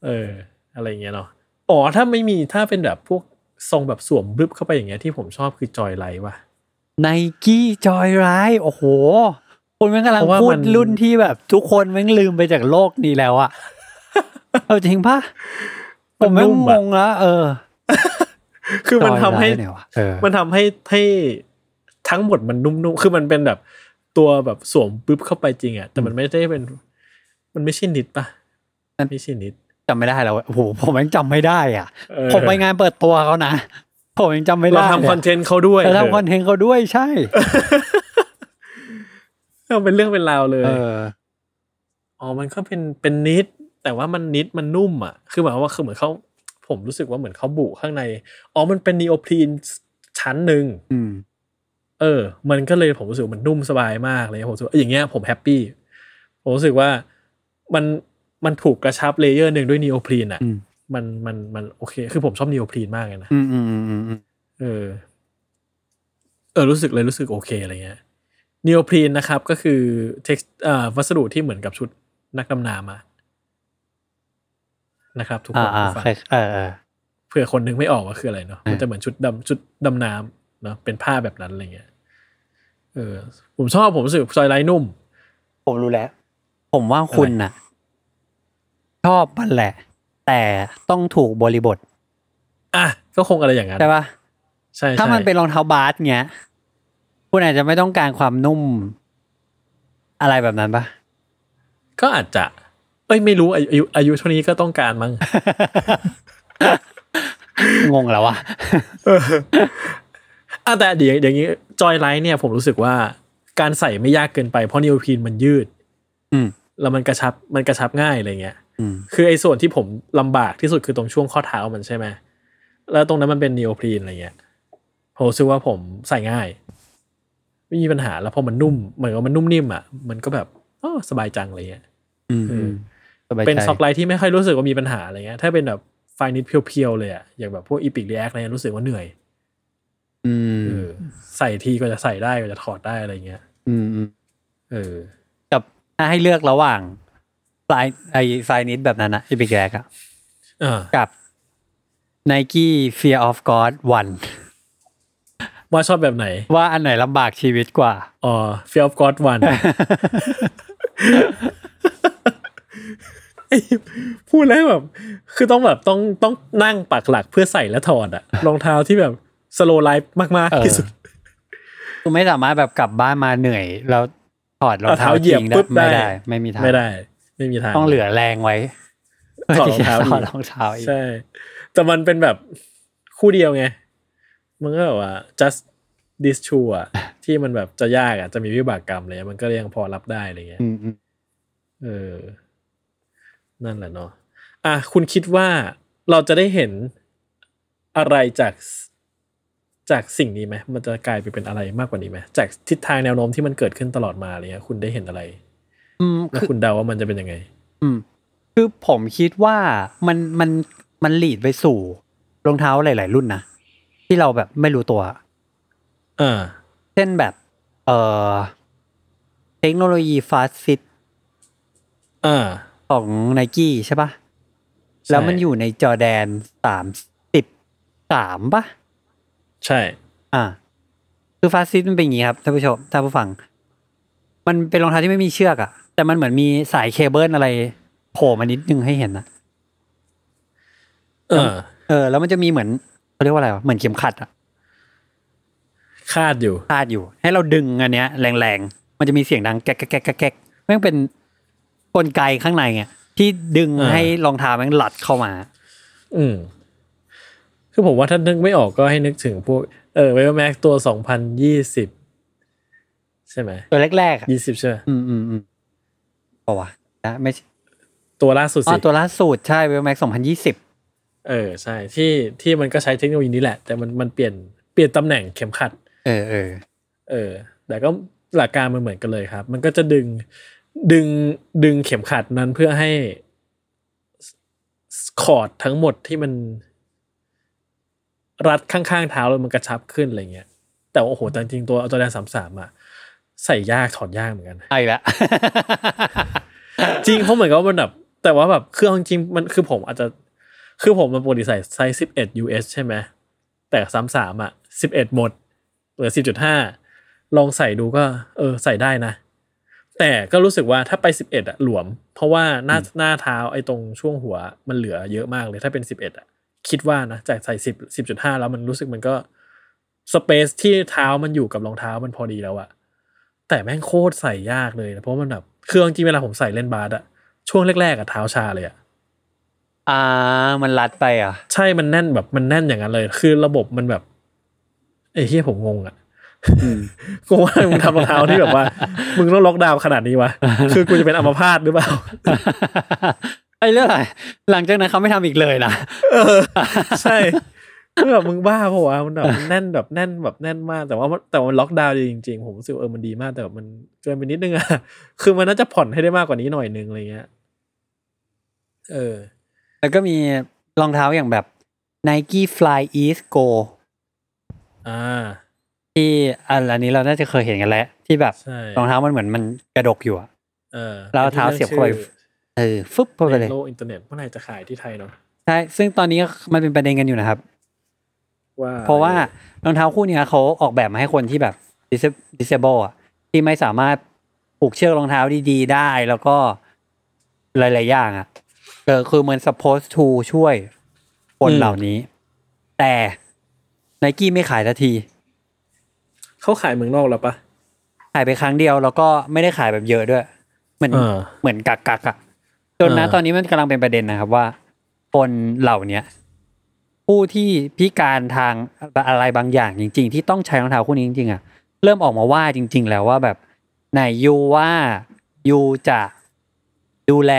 เออ อะไรเงี้ยเนาะอ๋อถ้าไม่มีถ้าเป็นแบบพวก ทรงแบบสวมบึบเข้าไปอย่างเงี้ยที่ผมชอบคือจอยไลท์ว่ะไนกี้จอยไรโอ้โหคุณแม่งกำลังเพราะว่าพูมัดนรุ่นที่แบบ ทุกคนแม่งลืมไปจากโลกนี้แล้วอะเอาจริงปะผมแม่งงงละเออ คือมันทำให้จอยไลท์เนี่ยวะเออมันทำให้ให้ทั้งหมดมันนุ่มๆ คือมันเป็นแบบตัวแบบสวมปุ๊บเข้าไปจริงอะแต่มันไม่ได้เป็น มันไม่ใช่นิดปะไม่ใช่นิด จำไม่ได้แล้วโอ้โหผมยังจำไม่ได้อะเออผมไปงานเปิดตัวเขานะผมยังจำไม่เราได้ทำคอนเทนต์เขาด้วยเราทำคอนเทนต์เขาด้วยใช่เออเป็นเรื่องเป็นราวเลยเอออ๋อมันก็เป็นเป็น knit แต่ว่ามัน knit มันนุ่มอะ คือหมายความว่าคือเหมือนเขาผมรู้สึกว่าเหมือนเขาบุข้างใน อ๋อ มันเป็น neoprene ชั้นหนึ่งอืมเออ มันก็เลยผมรู้สึกว่ามันนุ่มสบายมากเลย ผมรู้สึกว่าอย่างเงี้ยผม happy ผมรู้สึกว่ามัน มันถูกกระชับ layer หนึ่งด้วย neoprene อะอืมมันมันมันโอเค คือผมชอบ neoprene มากเลยนะอืมอืมอืมอืมอืมเออ เออรู้สึกเลยรู้สึกโอเคอะไรเงี้ยนีโอพรีนนะครับ ก็คือเท็กซ์อ่าวัสดุที่เหมือนกับชุดนักดำน้ำอะนะครับ ทุกคอ่านอ่าผู้ฟังใครเออเออเผื่อคนนึงไม่ออกว่าคืออะไรเนาะอ่ามัมันจะเหมือนชุดดำชุดดำน้ำเนาะเป็นผ้าแบบนั้นอะไรเงี้ยเออ ผมชอบผมรู้สึกซอยไลท์นุ่ม ผมรู้แล้ว ผมว่าคุณน่ะ ชอบมันแหละ แต่ต้องถูกบริบท อะก็คงอะไรอย่างนั้นใช่ปะใช่ถ้ามันใช่เป็นรองเท้าบาสเงี้ยคุณอาจจะไม่ต้องการความนุ่ม อะไรแบบนั้นปะก็อาจจะ เอ้ยไม่รู้อายุอายุอายุเท่านี้ก็ต้องการมั้งงงแล้ววะอะแต่เดี๋ยวอย่างนี้จอยไลท์เนี่ยผมรู้สึกว่าการใส่ไม่ยากเกินไปเพราะนิโอพรีนมันยืด อืมแล้วมันกระชับมันกระชับง่ายอะไรเงี้ยอืม คือไอ้ส่วนที่ผมลำบากที่สุดคือตรงช่วงข้อเท้ามันใช่ไหมแล้วตรงนั้นมันเป็น neoprene อะไรเงี้ยผมรู้สึกว่าผมใส่ง่าย ไม่มีปัญหาแล้วพอมันนุ่มเหมือนกับมันนุ่มนิ่มอะมันก็แบบอ๋อสบายจังอะไรเงี้ยอืมเออือมสบายใจเป็น sock-like ที่ไม่ค่อยรู้สึกว่ามีปัญหาอะไรเงี้ย ถ้าเป็นแบบ Flyknit เพียวๆเลยอะอย่างแบบพวก Epic React อะไรเงี้ยรู้สึกว่าเหนื่อยอืมเออใส่ทีก็จะใส่ได้ก็จะถอดได้อะไรเงี้ย อืมอืมเออกับถ้าให้เลือกระหว่าง ไฟไอไฟนิดแบบนั้นนะอีพิกแรกอะอ่ากับ Nike Fear of God One ว่าชอบแบบไหน ว่าอันไหนลำบากชีวิตกว่า อ๋อ Fear of God One ไอ้พูดแล้วแบบ คือต้องแบบต้องต้องนั่งปักหลักเพื่อใส่และถอดอะรองเท้าที่แบบสโลไลฟ์มากเออๆที่สุดคุณไม่สามารถแบบกลับบ้านมาเหนื่อย แล้วถอดรองเท้าเอาเท้าเหยียบทิ้งได้ปุ๊บได้ไม่ได้ ไม่มีทางไม่ได้ ไม่มีทางต้องเหลือแรงไว้ถอดรองเท้าถอดอีกรองเท้าอีกใช่ แต่มันเป็นแบบคู่เดียวไง มันก็แบบว่า just this shoe อะที่มันแบบจะยากอะจะมีวิบากกรรมอะไรเลยมันก็ยังพอรับได้อะไรเงี้ยอืมอืมเออ นั่นแหละเนาะอะคุณคิดว่าเราจะได้เห็นอะไรจากจากสิ่งนี้ไหมมันจะกลายไปเป็นอะไรมากกว่านี้ไหมจากทิศทางแนวโน้มที่มันเกิดขึ้นตลอดมาอะไรเงี้ย คุณได้เห็นอะไร อืมแล้วคือคุณเดาว่ามันจะเป็นยังไง อืม คือผมคิดว่ามันมันมันหลีดไปสู่รองเท้าหลาย ๆ รุ่นนะที่เราแบบไม่รู้ตัวอ่าเช่นแบบ เอ่อเทคโนโลยีฟาสฟิตอ่าของไนกี้ใช่ปะแล้วมันอยู่ในจอแดนสามสิบสามปะใช่ อ่า คือฟาสฟิตมันเป็นอย่างนี้ครับท่านผู้ชมท่านผู้ฟัง มันเป็นรองเท้าที่ไม่มีเชือกอะ แต่มันเหมือนมีสายเคเบิลอะไรโผล่มานิดนึงให้เห็นนะเออ เออ แล้วมันจะมีเหมือนเขาเรียกว่าอะไรวะเหมือนเข็มขัดอะคาดอยู่คาดอยู่ ให้เราดึงอันเนี้ย แรงๆ มันจะมีเสียงดังแก๊กแก๊กแก๊กแก๊กแก๊กแม่งเป็นกลไกข้างในไงที่ดึงอ่าให้รองเท้าแม่งหลัดเข้ามา อืมคือผมว่าถ้านึกไม่ออกก็ให้นึกถึงพวก เออเวลแม็กตัวสองพันยี่สิบใช่ไหมตัวแรกๆอะยี่สิบใช่ไหมอืมอืมอืม ปะวะนะไม่ใช่ตัวล่าสุดอ๋สิอตัวล่าสุดใช่เวลแม็กสองพันยี่สิบเออใช่ที่ที่มันก็ใช้เทคโนโลยีนี้แหละ แต่มันมันเปลี่ยนเปลี่ยนตำแหน่งเข็มขัด เออเออเออ แต่ก็หลักการมันเหมือนกันเลยครับ มันก็จะดึงดึงดึงเข็มขัดนั้นเพื่อให้คอร์ดทั้งหมดที่มัน รัดข้างๆเท้าแล้วมันกระชับขึ้นอะไรเงี้ยแต่ว่าโอ้โหแต่จริงๆตัวตัวแดนสามสามอะ ใส่ยากถอดยากเหมือนกันไอ้ละจริงเพราะเหมือนกับว่ามันแบบแต่ว่าแบบเครื่องจริงๆมันคือผมอาจจะคือผมมันปกติใส่ไซส์สิบเอ็ด US ใช่ไหมแต่สามสามอะสิบเอ็ดหมดเหลือสิบจุดห้าลองใส่ดูก็ เออใส่ได้นะ แต่ก็รู้สึกว่าถ้าไปสิบเอ็ดอะหลวม เพราะว่าหน้าหน้าเท้าไอ้ตรงช่วงหัวมันเหลือเยอะมากเลยถ้าเป็นสิบเอ็ดอะคิดว่านะจากใส่สิบสิบจุดห้าแล้วมันรู้สึกมันก็สเปซที่เท้ามันอยู่กับรองเท้ามันพอดีแล้วอะ แต่แม่งโคตรใส่ยากเลยนะเพราะมันแบบคือจริงๆเวลาผมใส่เล่นบาสอะช่วงแรกๆอะเท้าชาเลยอะอ่า มันรัดไปอะ ใช่มันแน่นแบบมันแน่นอย่างนั้นเลย คือระบบมันแบบไอ้เฮียผมงงอะอืมกูว่ามึงทำรองเท้าที่แบบว่า มึงต้องล็อกดาวน์ขนาดนี้วะคือกูจะเป็นอัมพาตหรือเปล่าไอ้เรื่องอะไรหลังจากนั้นเขาไม่ทำอีกเลยนะใช่ คือแบบมึงบ้าเพราะว่ามันแบบมันแน่นแบบแน่นแบบแน่นมากแต่ว่ามันแต่ว่ามันล็อกดาวน์จริงๆ ผมรู้สึกว่าเออมันดีมากแต่แบบมันเกินไปนิดนึงอะคือมันน่าจะผ่อนให้ได้มากกว่านี้หน่อยนึงอะไรเงี้ยเออ แล้วก็มีรองเท้าอย่างแบบ Nike FlyEase Go อ่า ที่อันอันนี้เราน่าจะเคยเห็นกันแล้ว ที่แบบใช่รองเท้ามันเหมือนมันกระดกอยู่อะเออแล้วเอาเท้าเสียบเข้าไปเออฟึบเข้าไปในเลยโลกอินเทอร์เน็ตเมื่อไหร่จะขายที่ไทยเนาะใช่ซึ่งตอนนี้มันเป็นประเด็นกันอยู่นะครับ ว่าเพราะว่ารองเท้าคู่เนี้ยเขาออกแบบมาให้คนที่แบบ dis- disable อะที่ไม่สามารถผูกเชือกรองเท้าดีๆ ได้แล้วก็หลายๆอย่างอะเออคือมัน supposed to ช่วยคนอืมเหล่านี้ แต่ไนกี้ไม่ขายทันที เขาขายเมืองนอกแล้วปะขายไปครั้งเดียว แล้วก็ไม่ได้ขายแบบเยอะด้วย เหมือนเออเหมือนกักกักๆอะจนนะเออตอนนี้มันกำลังเป็นประเด็นนะครับว่า คนเหล่าเนี้ย ผู้ที่พิการทางอะไรบางอย่างจริง ๆ ที่ต้องใช้รองเท้าคู่นี้จริงๆอะเริ่มออกมาว่าจริง ๆ แล้วว่าแบบไหนยูว่ายูจะดูแล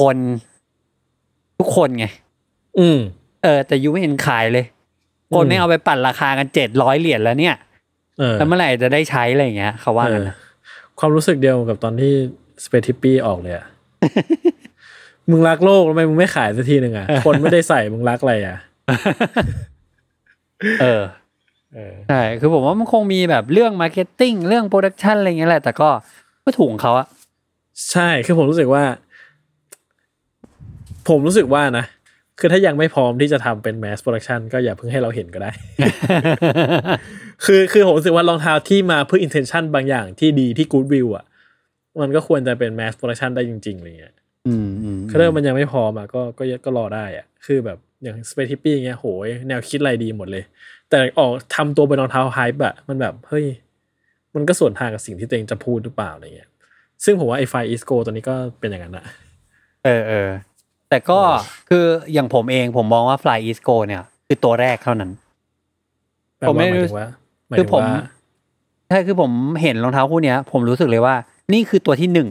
คนทุกคนไง อืม เออ แต่ยูไม่เห็นขายเลย คนอืมไม่เอาไปปั่นราคากันเจ็ดร้อยเหรียญแล้วเนี่ยเออแล้วเมื่อไหร่จะได้ใช้อะไรอย่างเงี้ยเขาว่ากันนะเออความรู้สึกเดียวกับตอนที่สเปทิปปี้ออกเลยอะ มึงรักโลกทำไมมึงไม่ขายสักทีหนึ่งอะคนไม่ได้ใส่มึงรักอะไรอะเออเออใช่คือผมว่ามันคงมีแบบเรื่อง marketing เรื่อง production อะไรเงี้ยแหละแต่ก็ก็ถูกของเขาอะใช่คือผมรู้สึกว่า ผมรู้สึกว่านะคือถ้ายังไม่พร้อมที่จะทำเป็น mass production ก็อย่าเพิ่งให้เราเห็นก็ได้ คือคือผมรู้สึกว่ารองเท้าที่มาเพื่อ intention บางอย่างที่ดีที่ good view อะ มันก็ควรจะเป็น mass production ได้จริงๆอะไรเงี้ย อืมอืมคือถ้ามันยังไม่พอมาก็ก็ก็รอได้อะ คือแบบอย่าง space hippie เงี้ยโหยแนวคิดอะไรดีหมดเลย แต่ออกทำตัวเป็นรองเท้าไฮป์อะมันแบบเฮ้ยมันก็ส่วนทางกับสิ่งที่ตัวเองจะพูดหรือเปล่าอะไรเงี้ย ซึ่งผมว่าไอ้ไฟอีสโกตัวนี้ก็เป็นอย่างนั้นอะเออเออแต่ก็คืออย่างผมเองผมมองว่า Fly East Go เนี่ย คือตัวแรกเท่านั้นแบบผมว่าไม่หมายรู้ถึงว่าหมายคือถึงผมว่าใช่คือผมเห็นรองเท้าคู่เนี้ยผมรู้สึกเลยว่า นี่คือตัวที่หนึ่ง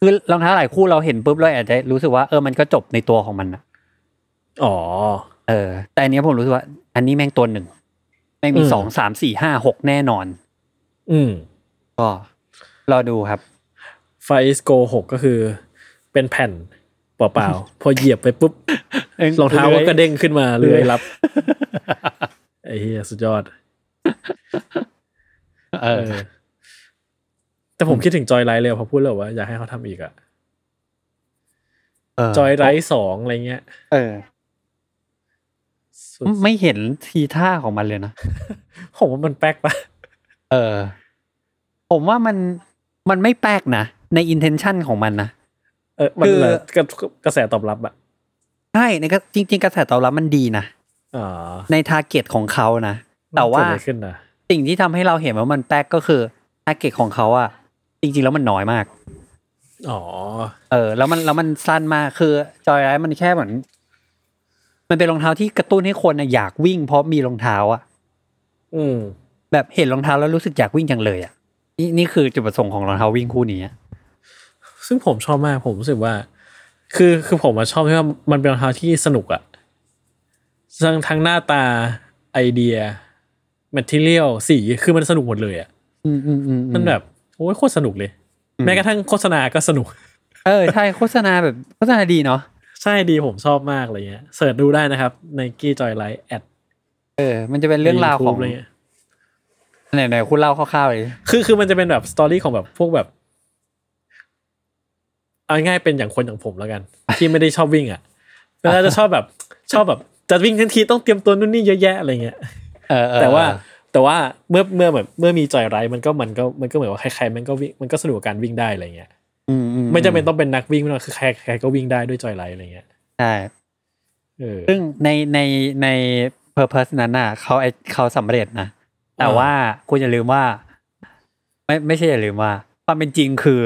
คือรองเท้าหลายคู่เราเห็นปุ๊บเราอาจจะรู้สึกว่าเออมันก็จบในตัวของมันนะอ๋อ เออ แต่อันเนี้ยผมรู้สึกว่า อันนี้แม่งตัวหนึ่งแม่งมีอืม สองสามสี่ห้าหกแน่นอน อืม ก็รอดูครับ ไฟอีสโกหกก็คือ เป็นแผ่นเปล่าๆ พอเหยียบไปปุ๊บรองเท้าก็กระเด้งขึ้นมาเลื้อยรับไอ้เฮียสุดยอด เออเออ แต่ผมคิดถึงจอยไลท์เลยพอพูดแล้วว่าอยากให้เขาทำอีกอะเออจอยไลท์สองอะไรเงี้ย เออสุดไม่เห็นทีท่าของมันเลยนะ ผมว่ามันแป๊กปะเออ ผมว่ามันมันไม่แปลกนะ ใน intention ของมันนะเออมันคือเหลือกระกระแสตอบรับอะใช่ในก็จริง ๆ กระแสตอบรับมันดีนะอ๋อใน target ของเขานะ แต่ว่าเกิดอะไรขึ้นนะสิ่งที่ทำให้เราเห็นว่ามันแปลกก็คือ target ของเขาอะ จริงๆแล้วมันน้อยมาก อ๋อ เออ แล้วมันแล้วมันสั้นมากคือ Joyride มันแค่เหมือน มันเป็นรองเท้าที่กระตุ้นให้คนอะอยากวิ่งเพราะมีรองเท้าอะอืม แบบเห็นรองเท้าแล้วรู้สึกอยากวิ่งจังเลยอะนี่นี่คือจุดประสงค์ของรองเท้าวิ่งคู่นี้อะซึ่งผมชอบมากผมรู้สึกว่า คือคือผมมาชอบที่ว่ามันเป็นรองเท้าที่สนุกอะทั้งทั้งหน้าตาไอเดีย material สีคือมันสนุกหมดเลยอะอืมอืมอืมอืมันแบบ โอ้ยโคตรสนุกเลยอืมแม้กระทั่งโฆษณาก็สนุก เออ ใช่โฆษณาแบบโฆษณาดีเนาะใช่ดีผมชอบมากอะไรเงี้ย search ดูได้นะครับ Nike Joyride ad เออ มันจะเป็นเรื่องราวของอะไรเงี้ยไหนไหนคุณเล่าคร่าวๆเลยคือคือมันจะเป็นแบบสตอรี่ของแบบพวกแบบเอาง่ายๆเป็นอย่างคนอย่างผมแล้วกัน ที่ไม่ได้ชอบวิ่งอะแล้วจะชอบแบบชอบแบบจะวิ่งทันทีต้องเตรียมตัวนู่นนี่เยอะแยะอะไรเงี้ยเออเออแต่ว่า แต่ว่าเมื่อเมื่อแบบเมื่อมีจอยไรด์มันก็มันก็มันก็เหมือนว่าใครๆมันก็วิ่งมันก็สนุกกับการวิ่งได้อะไรเงี้ยอือืไม่จำเป็นต้องเป็นนักวิ่งไม่ต้องคือใครใครก็วิ่งได้ด้วยจอยไรด์อะไรเงี้ยใช่เออซึ่งในในในเพอร์เพสนั้นน่ะเขาไอเขาสำเร็จนะ แต่อ่าว่าคุณอย่าลืมว่า ไม่ไม่ใช่อย่าลืมว่า ความเป็นจริงคือ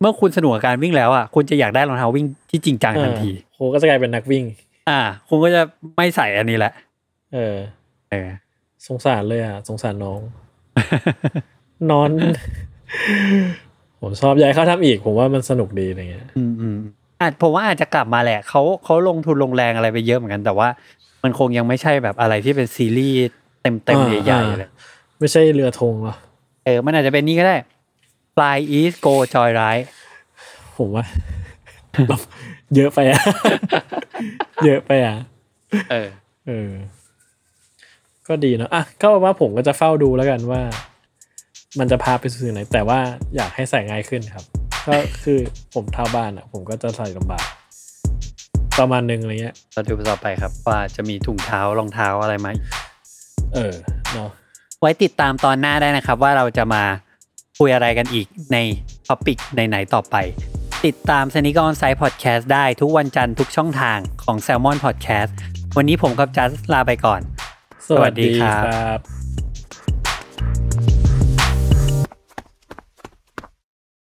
เมื่อคุณสนุกกับการวิ่งแล้วอะคุณจะอยากได้รองเท้าวิ่งที่จริงจังทันทีโหก็จะกลายเป็นนักวิ่ง อ่า คุณก็จะไม่ใส่อันนี้แหละ เออ เออ สงสารเลยอะ สงสารน้อง นอน ผมชอบอยากให้เขาทำอีก ผมว่ามันสนุกดีอะไรเงี้ย อืมอืมอาจผมว่าอาจจะกลับมาแหละเขาเขาลงทุนลงแรงอะไรไปเยอะเหมือนกัน แต่ว่ามันคงยังไม่ใช่แบบอะไรที่เป็นซีรีส์เต็มเต็มอ่าใหญ่อ่าๆเลยไม่ใช่เรือธงหรอเออ มันอาจจะเป็นนี่ก็ได้ Fly East Go Joy Ride ผมว่า เยอะไปอะ เยอะไปอะ เออ เออ ก็ดีเนอะอะก็ว่าผมก็จะเฝ้าดูแล้วกันว่า มันจะพาไปสู่ไหน แต่ว่าอยากให้ใส่ง่ายขึ้นครับ ก็คือผมเท้าบานอะ ผมก็จะใส่ลำบากประมาณนึงอะไรเงี้ยเราดูต่อไปครับ ว่าจะมีถุงเท้ารองเท้าอะไรมาอีกเออเนาะไว้ติดตามตอนหน้าได้นะครับ ว่าเราจะมาคุยอะไรกันอีกใน topic ไหนๆต่อไป ติดตาม s นิก o อนไซ d ์พอดแคสต์ได้ทุกวันจันทร์ทุกช่องทางของ Salmon Podcast วันนี้ผมกับจัสลาไปก่อน สวัสดีครับ